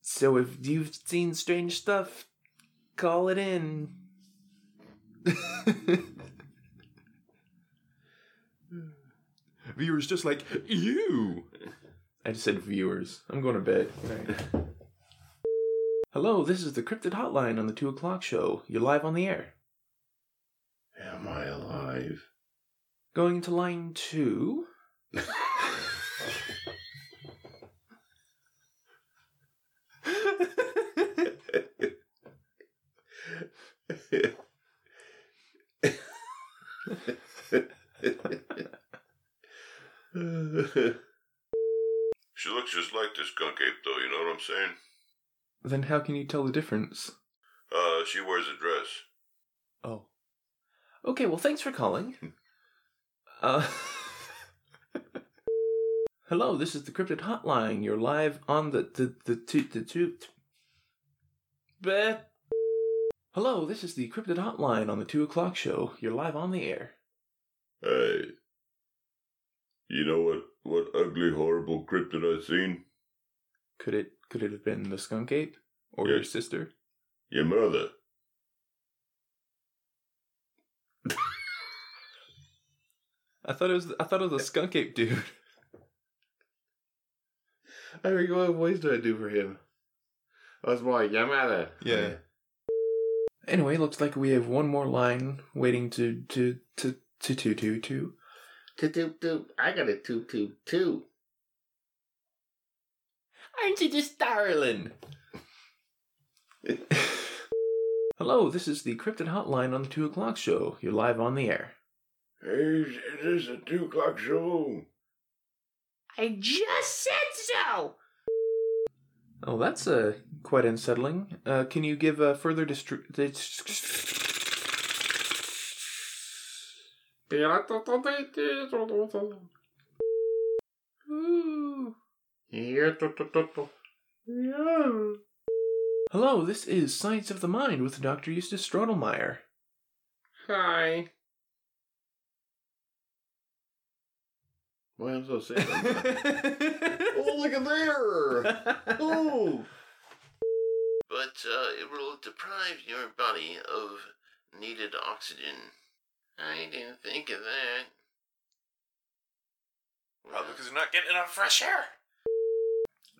So if you've seen strange stuff, call it in. viewers just like you. I just said viewers. I'm going to bed. Hello, this is the Cryptid Hotline on the 2 o'clock show. You're live on the air. Am I alive? Going to line 2. she looks just like this skunk ape, though. You know what I'm saying? then how can you tell the difference? Uh, she wears a dress. Oh. Okay, well, thanks for calling. Uh. Hello, this is the Cryptid Hotline. You're live on the the the two the two. But hello, this is the Cryptid Hotline on the two o'clock show. You're live on the air. Hey. You know what, what ugly, horrible cryptid I've seen? Could it could it have been the skunk ape or your sister? Your mother. I thought it was I thought it was the skunk ape dude. I mean, what voice do I do for him? I That's my your mother. Yeah. Anyway, looks like we have one more line waiting to to to to to to to. Toot. I got a toot toot too. Aren't you just darling? Hello, this is the Cryptid Hotline on the two o'clock show. You're live on the air. Hey, it is a two o'clock show. I just said so! Oh, that's uh, quite unsettling. Uh, can you give a further distri- Hello, this is Science of the Mind with Dr. Eustace Strodelmeyer. Hi. Why I'm so sad? oh, look at there! Oh. But uh, it will deprive your body of needed oxygen. I didn't think of that. Probably because you're not getting enough fresh air.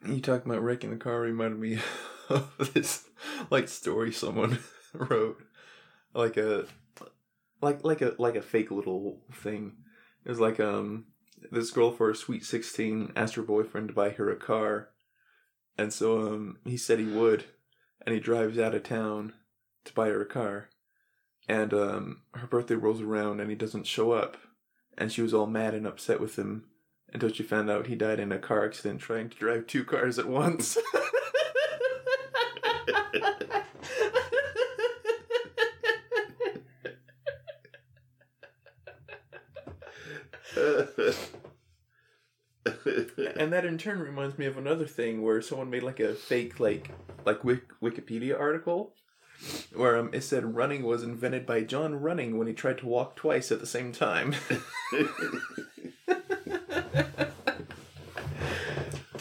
You talking about wrecking the car reminded me of this like story someone wrote, like a like like a like a fake little thing. It was like um this girl for her sweet sixteen asked her boyfriend to buy her a car, and so um he said he would, and he drives out of town to buy her a car, and um her birthday rolls around and he doesn't show up, and she was all mad and upset with him until she found out he died in a car accident trying to drive two cars at once. and that in turn reminds me of another thing where someone made like a fake like like Wik- Wikipedia article where um, it said running was invented by John Running when he tried to walk twice at the same time.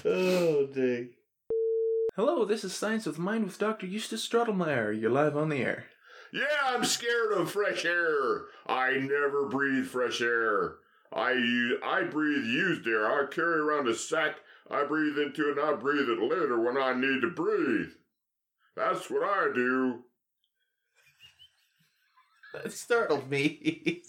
oh, dang. Hello, this is Science of Mind with Dr. Eustace Strodelmeyer. You're live on the air. Yeah, I'm scared of fresh air. I never breathe fresh air. I use, I breathe used air. I carry around a sack. I breathe into it and I breathe it later when I need to breathe. That's what I do. That startled me.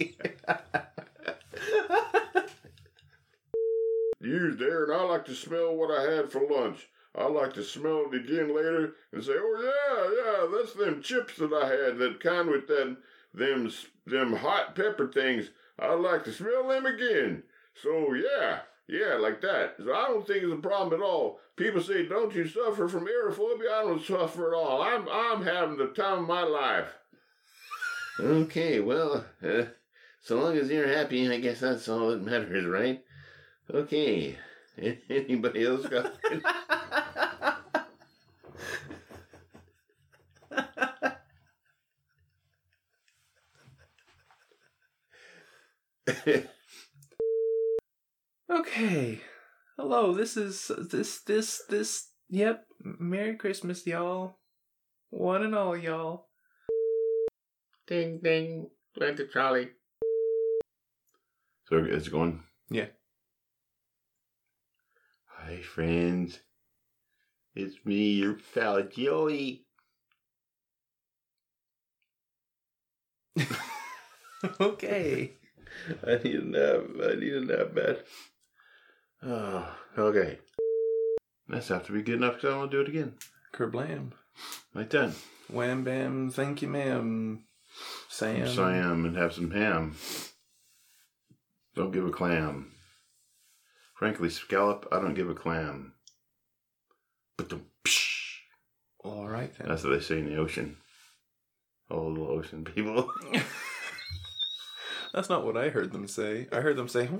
Used air, and I like to smell what I had for lunch. I like to smell it again later and say, "Oh yeah, yeah, that's them chips that I had. That kind with that them them hot pepper things. I like to smell them again." So yeah, yeah, like that. So I don't think it's a problem at all. People say, "Don't you suffer from aerophobia?" I don't suffer at all. I'm I'm having the time of my life. Okay, well, uh, so long as you're happy, I guess that's all that matters, right? Okay. Anybody else got? okay. Hello, this is this this this yep. Merry Christmas, y'all. One and all, y'all. ding ding. Glad to Charlie. So it's going. Yeah. Hi friends. It's me, your pal Joey. okay. I need a nap. I need a nap, man. Oh, okay. That's have to be good enough because I want to do it again. Kerblam. Like that. Wham bam, thank you, ma'am. Sam. Sam and have some ham. Don't give a clam. Frankly, scallop, I don't give a clam. But the psh, All right then. that's what they say in the ocean. All the ocean people. That's not what I heard them say. I heard them say.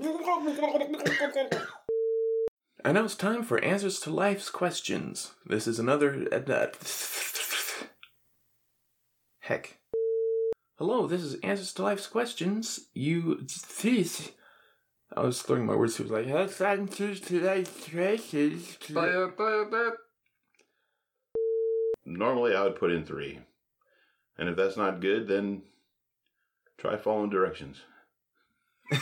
And now it's time for answers to life's questions. This is another. Uh, uh, heck. Hello, this is Answers to Life's Questions. You. I was throwing my words to like, "That's answers to life's questions. Normally, I would put in three. And if that's not good, then try following directions.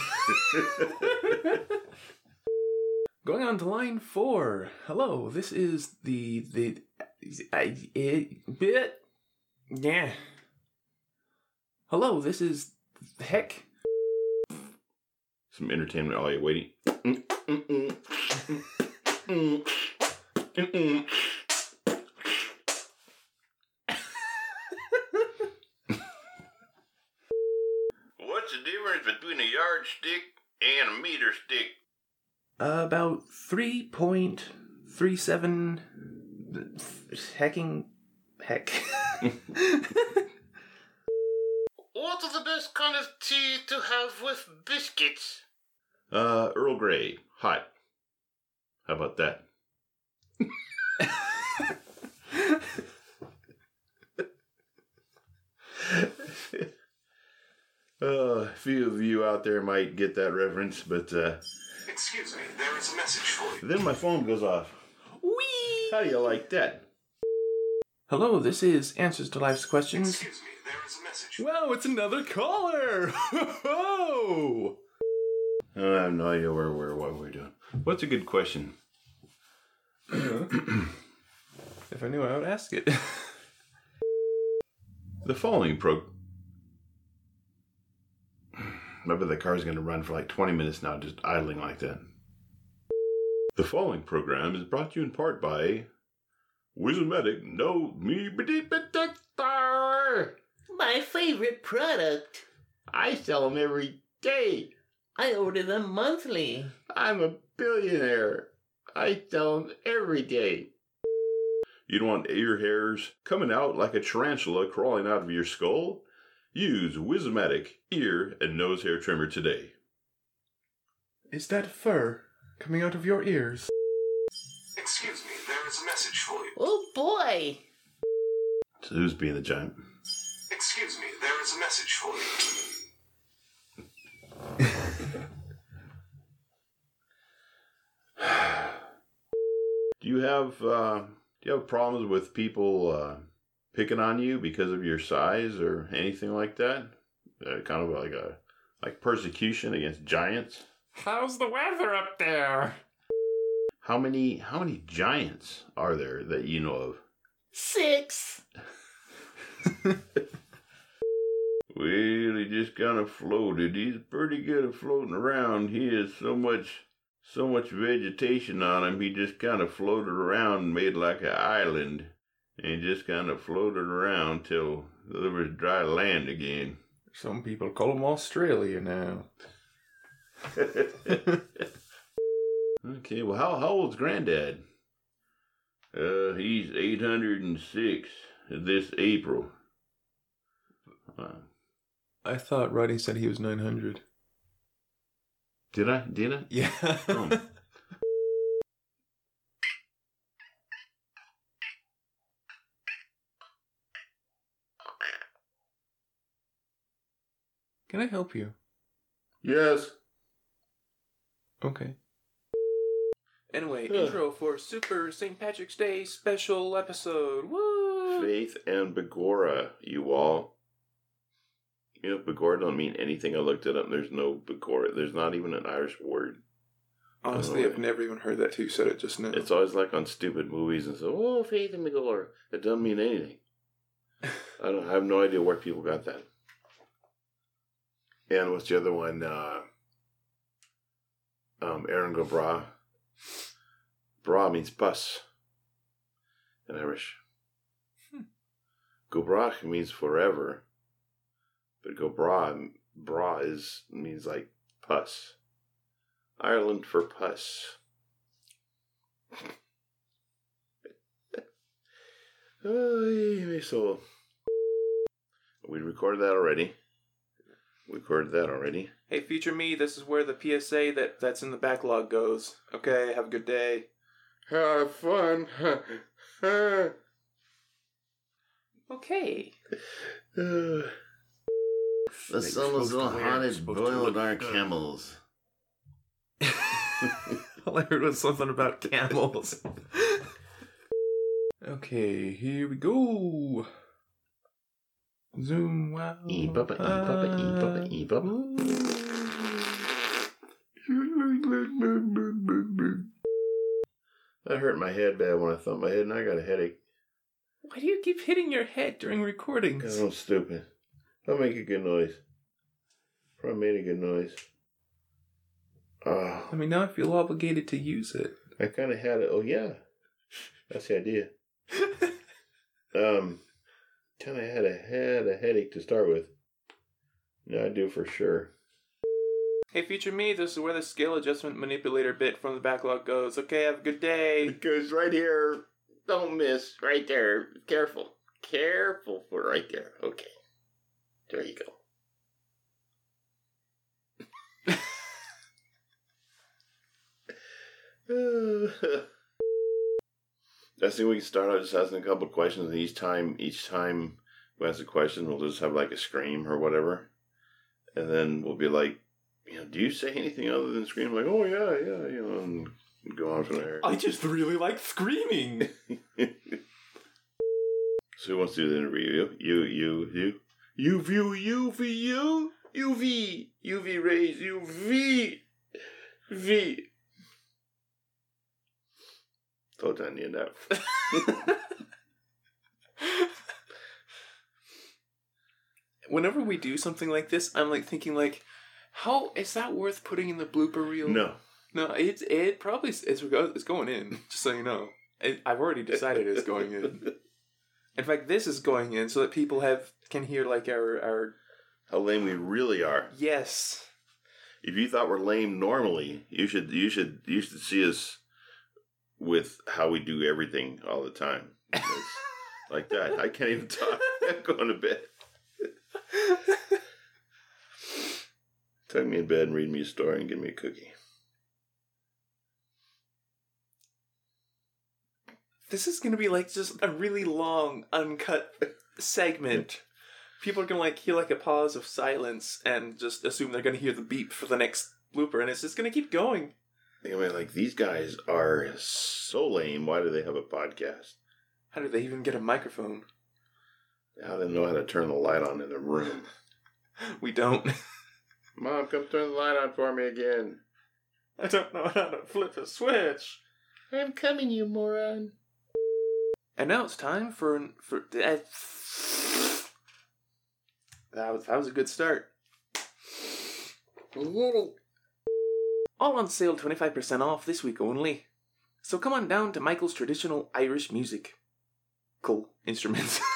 Going on to line four. Hello, this is the the I it bit yeah. Hello, this is heck. Some entertainment while you're waiting. Mm, mm, mm. What's the difference between a yardstick and a meter stick? About three point three seven hecking heck. What are the best kind of tea to have with biscuits? Uh, Earl Grey, hot. How about that? uh, a few of you out there might get that reference, but uh, Excuse me, there is a message for you. then my phone goes off. Whee! How do you like that? Hello, this is Answers to Life's Questions. Excuse me, there is a message. Wow, it's another caller! Ho I have no idea where we're what we're doing. What's a good question? If I knew, I would ask it. The following pro. Remember, the car's going to run for like 20 minutes now, just idling like that. The following program is brought to you in part by Wizardic No Me Detector. My favorite product. I sell them every day. I order them monthly. I'm a billionaire. I sell them every day. You don't want ear hairs coming out like a tarantula crawling out of your skull? Use Wismatic ear and nose hair trimmer today. is that fur coming out of your ears? Excuse me, there is a message for you. Oh boy! So who's being the giant? Excuse me, there is a message for you. Do you have uh, do you have problems with people uh, picking on you because of your size or anything like that? Uh, kind of like a like persecution against giants. How's the weather up there? How many how many giants are there that you know of? Six! Well, he just kind of floated. He's pretty good at floating around. He has so much, so much vegetation on him. He just kind of floated around and made like an island, and just kind of floated around till there was dry land again. Some people call him Australia now. okay, well, how how old's Granddad? Uh, he's eight hundred and six this April. Uh, I thought Roddy said he was 900. did I? Did I? Yeah. Oh. Can I help you? Yes. Okay. Anyway, Ugh. intro for Super St. Patrick's Day special episode. Woo! Faith and Begorra, you all. You know, Begorra don't mean anything. I looked it up. There's no Begorra. There's not even an Irish word. Honestly, Oh, I've never even heard that till you said it just now. It's always like on stupid movies and so, oh, Faith and Begorra. It doesn't mean anything. I don't I have no idea where people got that. And what's the other one? Uh, um, Erin go bragh. Bra means pus in Irish. Bra means forever. But go bra, bra is means like pus. Ireland for pus. Oh, so we recorded that already. We recorded that already. hey, future me, this is where the PSA that, that's in the backlog goes. Okay, have a good day. Have fun. Okay. Uh, The that you're soul is supposed to so wear. hot You're it supposed to boiled our camels. All I heard was something about camels. okay, here we go. Zoom wow. E bubba, e bubba, e bubba, e bubba. That hurt my head bad when I thumped my head, and I got a headache. Why do you keep hitting your head during recordings? Because I'm stupid. I'll make a good noise. Probably made a good noise. Oh, I mean, now I feel obligated to use it. I kind of had it. Oh, yeah. That's the idea. Um, kind of had a had a headache to start with. Yeah, I do for sure. Hey, future me, this is where the scale adjustment manipulator bit from the backlog goes. Okay, have a good day. It goes right here. Don't miss. Right there. Careful. Careful for right there. Okay. There you go. I think we can start out just asking a couple of questions, and each time, each time we ask a question, we'll just have like a scream or whatever, and then we'll be like, you know, do you say anything other than scream? Like, oh yeah, yeah, you know, and go on from there. I just really like screaming. So who wants to do the interview? You, you, you, you. UV, UV, U, UV, UV rays, UV, V. Told you enough. Whenever we do something like this, I'm like thinking like, how is that worth putting in the blooper reel? No. no, it it probably is, it's it's going in. Just so you know, it, I've already decided it's going in. In fact, this is going in so that people have can hear like our our How lame we really are. yes. If you thought we're lame normally, you should you should you should see us with how we do everything all the time. Like that, I can't even talk. I'm going to bed. Tuck me in bed and read me a story and give me a cookie. This is gonna be like just a really long uncut segment. People are gonna like hear like a pause of silence and just assume they're gonna hear the beep for the next blooper, and it's just gonna keep going. I mean, like these guys are so lame. Why do they have a podcast? How do they even get a microphone? How do they know how to turn the light on in the room? We don't. Mom, come turn the light on for me again. I don't know how to flip a switch. I'm coming, you moron. And now it's time for for uh, that was that was a good start. All on sale, twenty five percent off this week only. So come on down to Michael's traditional Irish music. Cool instruments.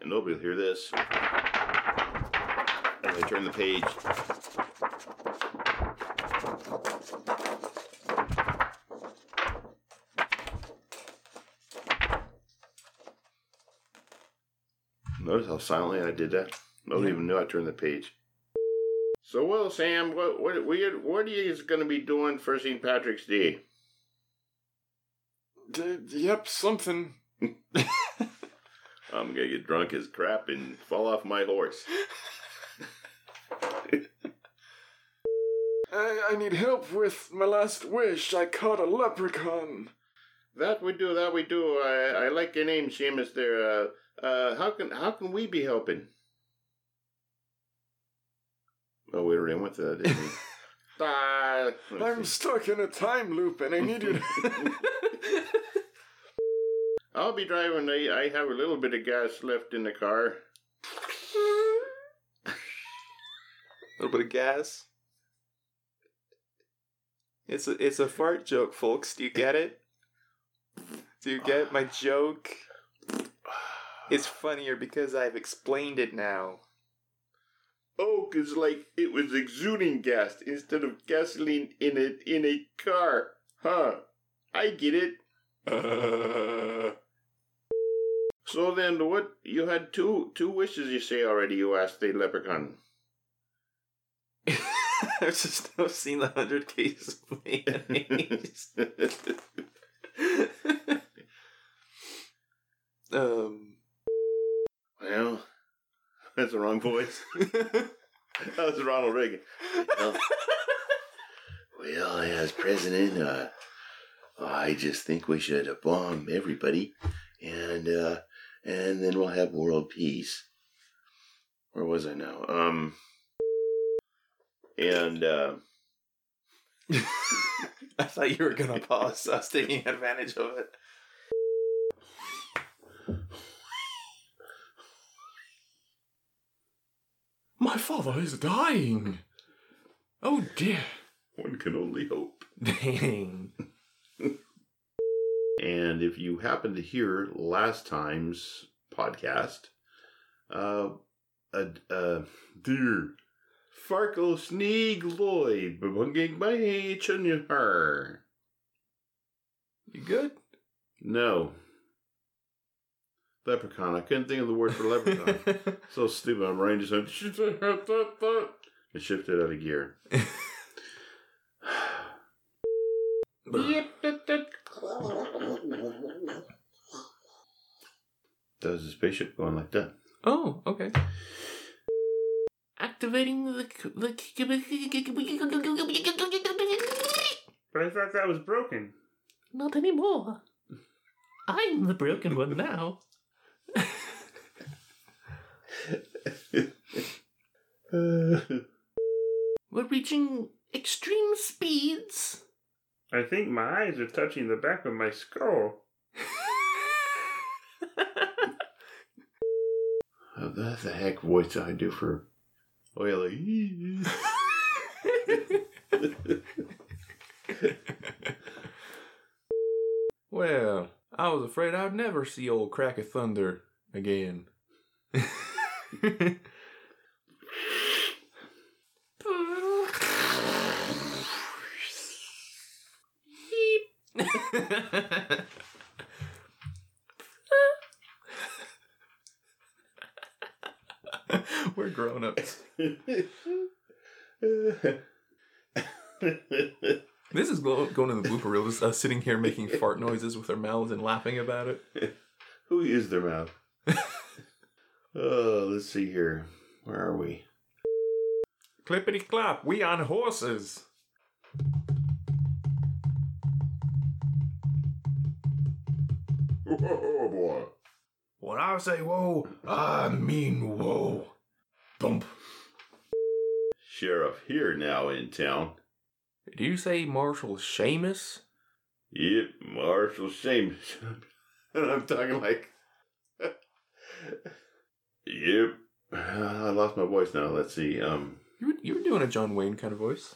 And nobody will hear this. And I turn the page. Notice how silently I did that? Nobody Yeah. even knew I turned the page. So, well, Sam, what what what, what are you going to be doing for St. Patrick's Day? D- yep, something. I'm gonna get drunk as crap and fall off my horse. I, I need help with my last wish. I caught a leprechaun. That we do. That we do. I, I like your name, Seamus. There. Uh, uh, how can how can we be helping? Oh, we were in with that, didn't we? Ah, let's I'm see. stuck in a time loop and I need you to. I'll be driving. I, I have a little bit of gas left in the car. A little bit of gas. It's a it's a fart joke, folks. Do you get it? Do you get my joke? It's funnier because I've explained it now. Oh, is like it was exuding gas instead of gasoline in a in a car, huh? I get it. Uh, So then, what you had two two wishes? You say already? You asked the leprechaun. I've just I've seen the hundred cases of mayonnaise. um, Well, That's the wrong voice. that was Ronald Reagan. Well, well, as president, uh, I just think we should bomb everybody, and uh, and then we'll have world peace. Where was I now? Um, and uh, I thought you were gonna pause. I was taking advantage of it. My father is dying. Oh dear. one can only hope. Dang. And if you happen to hear last time's podcast, uh, uh, uh dear Farkle Sneeg Lloyd, bebunging by Chunyahar. You good? No. Leprechaun. I couldn't think of the word for leprechaun. so stupid. My brain just went. It shifted out of gear. That was a spaceship going like that. oh, okay. Activating the the. But I thought that was broken. Not anymore. I'm the broken one now. We're reaching extreme speeds. I think my eyes are touching the back of my skull. Oh, that's the heck voice I do for. Yeah, like. Well, I was afraid I'd never see old Crack of Thunder again. We're grown ups. This is going in the blooper reel. Just us sitting here making fart noises with our mouths and laughing about it. Who used their mouth? oh, let's see here. Where are we? Clippity clap. we on horses. Oh boy. When I say whoa, I mean whoa. Thump. Sheriff here now in town. Do you say Marshal Seamus? Yep, Marshal Seamus. and I'm talking like. yep. I lost my voice now. Let's see. Um, You were, you were doing a John Wayne kind of voice.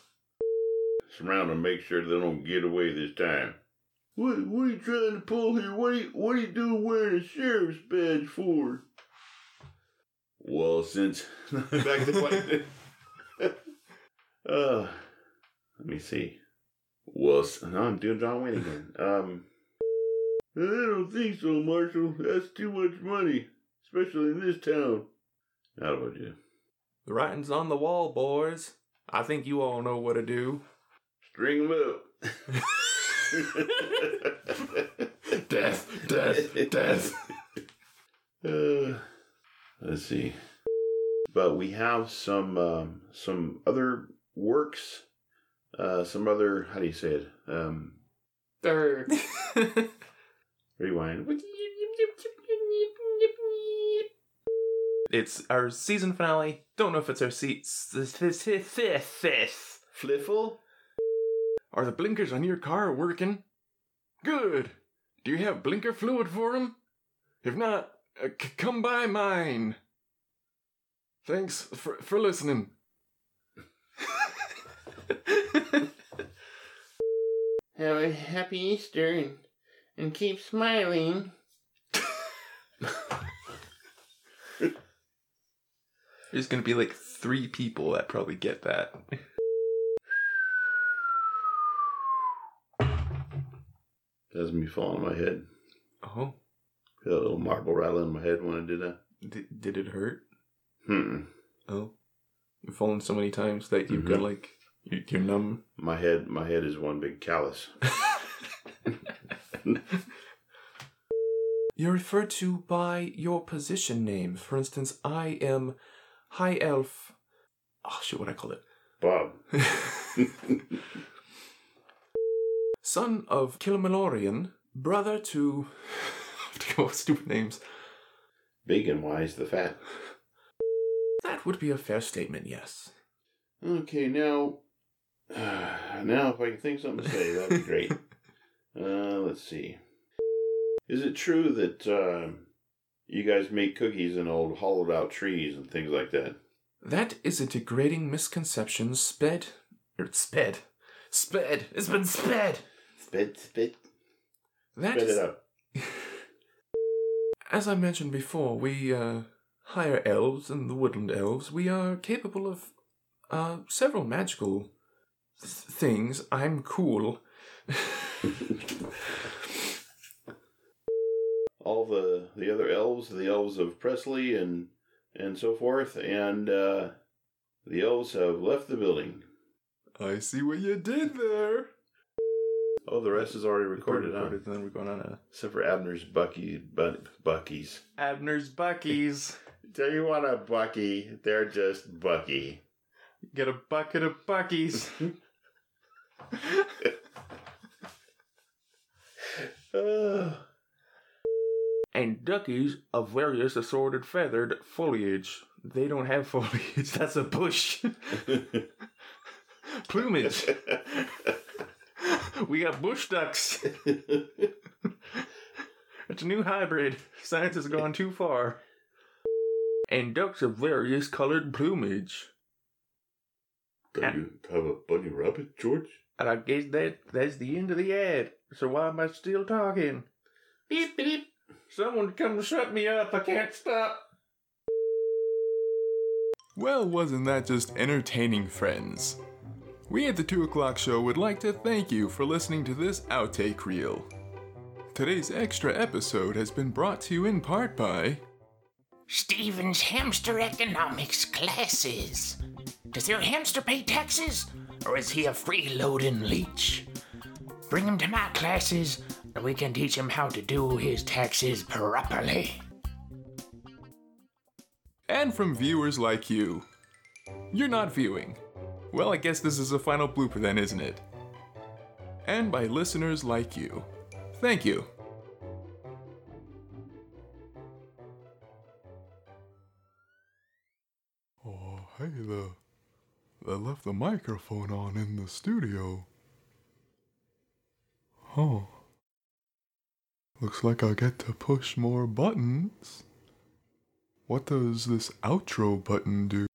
surround and make sure they don't get away this time. What, what are you trying to pull here? What are you, what are you doing wearing a sheriff's badge for? Well, since back to what? uh, let me see. Well, no, I'm doing John Wayne again. Um, I don't think so, Marshal. That's too much money, especially in this town. How about you? The writing's on the wall, boys. I think you all know what to do. String 'em up. Death, death, death. Uh, let's see. But we have some um, some other works, uh, some other how do you say it? Um, rewind. it's our season finale. Don't know if it's our se- fifth. Fliffle. Are the blinkers on your car working? Good. Do you have blinker fluid for 'em? If not, uh, c- come by mine. Thanks for, for listening. Have a happy Easter and, and keep smiling. There's gonna be like three people that probably get that. That's me falling on my head. Oh, Got a little marble rattle in my head when I did that. did, did it hurt? Hmm. Oh, you've fallen so many times that you've got Mhm. like you- you're numb. My head, my head is one big callus. You're referred to by your position name. For instance, I am high elf. Oh shit, what I call it? Bob. Son of Kilmalorian, brother to. I have to go with stupid names. Big and wise the fat. That would be a fair statement, yes. Okay, now, now if I can think something to say, that'd be great. uh, let's see. Is it true that uh, you guys make cookies in old hollowed out trees and things like that? That is a degrading misconception sped. Er, sped. Sped. It's been sped. Spit, spit, That spit is- it up. As I mentioned before, we, uh, higher elves and the woodland elves, we are capable of, uh, several magical th- things. I'm cool. All the the other elves, the elves of Presley and and so forth, and uh, the elves have left the building. I see what you did there. Oh, the rest is already recorded, huh? and then we're going on a Except for Abner's Bucky, but Bucky's. Abner's Bucky's. Tell you what, a Bucky, they're just Bucky. Get a bucket of Bucky's. Uh, and duckies of various assorted feathered foliage. They don't have foliage, that's a bush. Plumage. We got bush ducks. It's a new hybrid. Science has gone too far. And ducks of various colored plumage. Do you have a bunny rabbit, George? And I guess that that's the end of the ad. So why am I still talking? Beep beep. Someone come shut me up. I can't stop. Well, wasn't that just entertaining, friends? We at the 2 o'clock show would like to thank you for listening to this outtake reel. Today's extra episode has been brought to you in part by Steven's hamster economics classes. Does your hamster pay taxes, or is he a freeloading leech? Bring him to my classes, and we can teach him how to do his taxes properly. and from viewers like you. You're not viewing. Well, I guess this is a final blooper then, isn't it? And by listeners like you. Thank you. Oh, hey, the they left the microphone on in the studio. Oh. Looks like I get to push more buttons. What does this outro button do?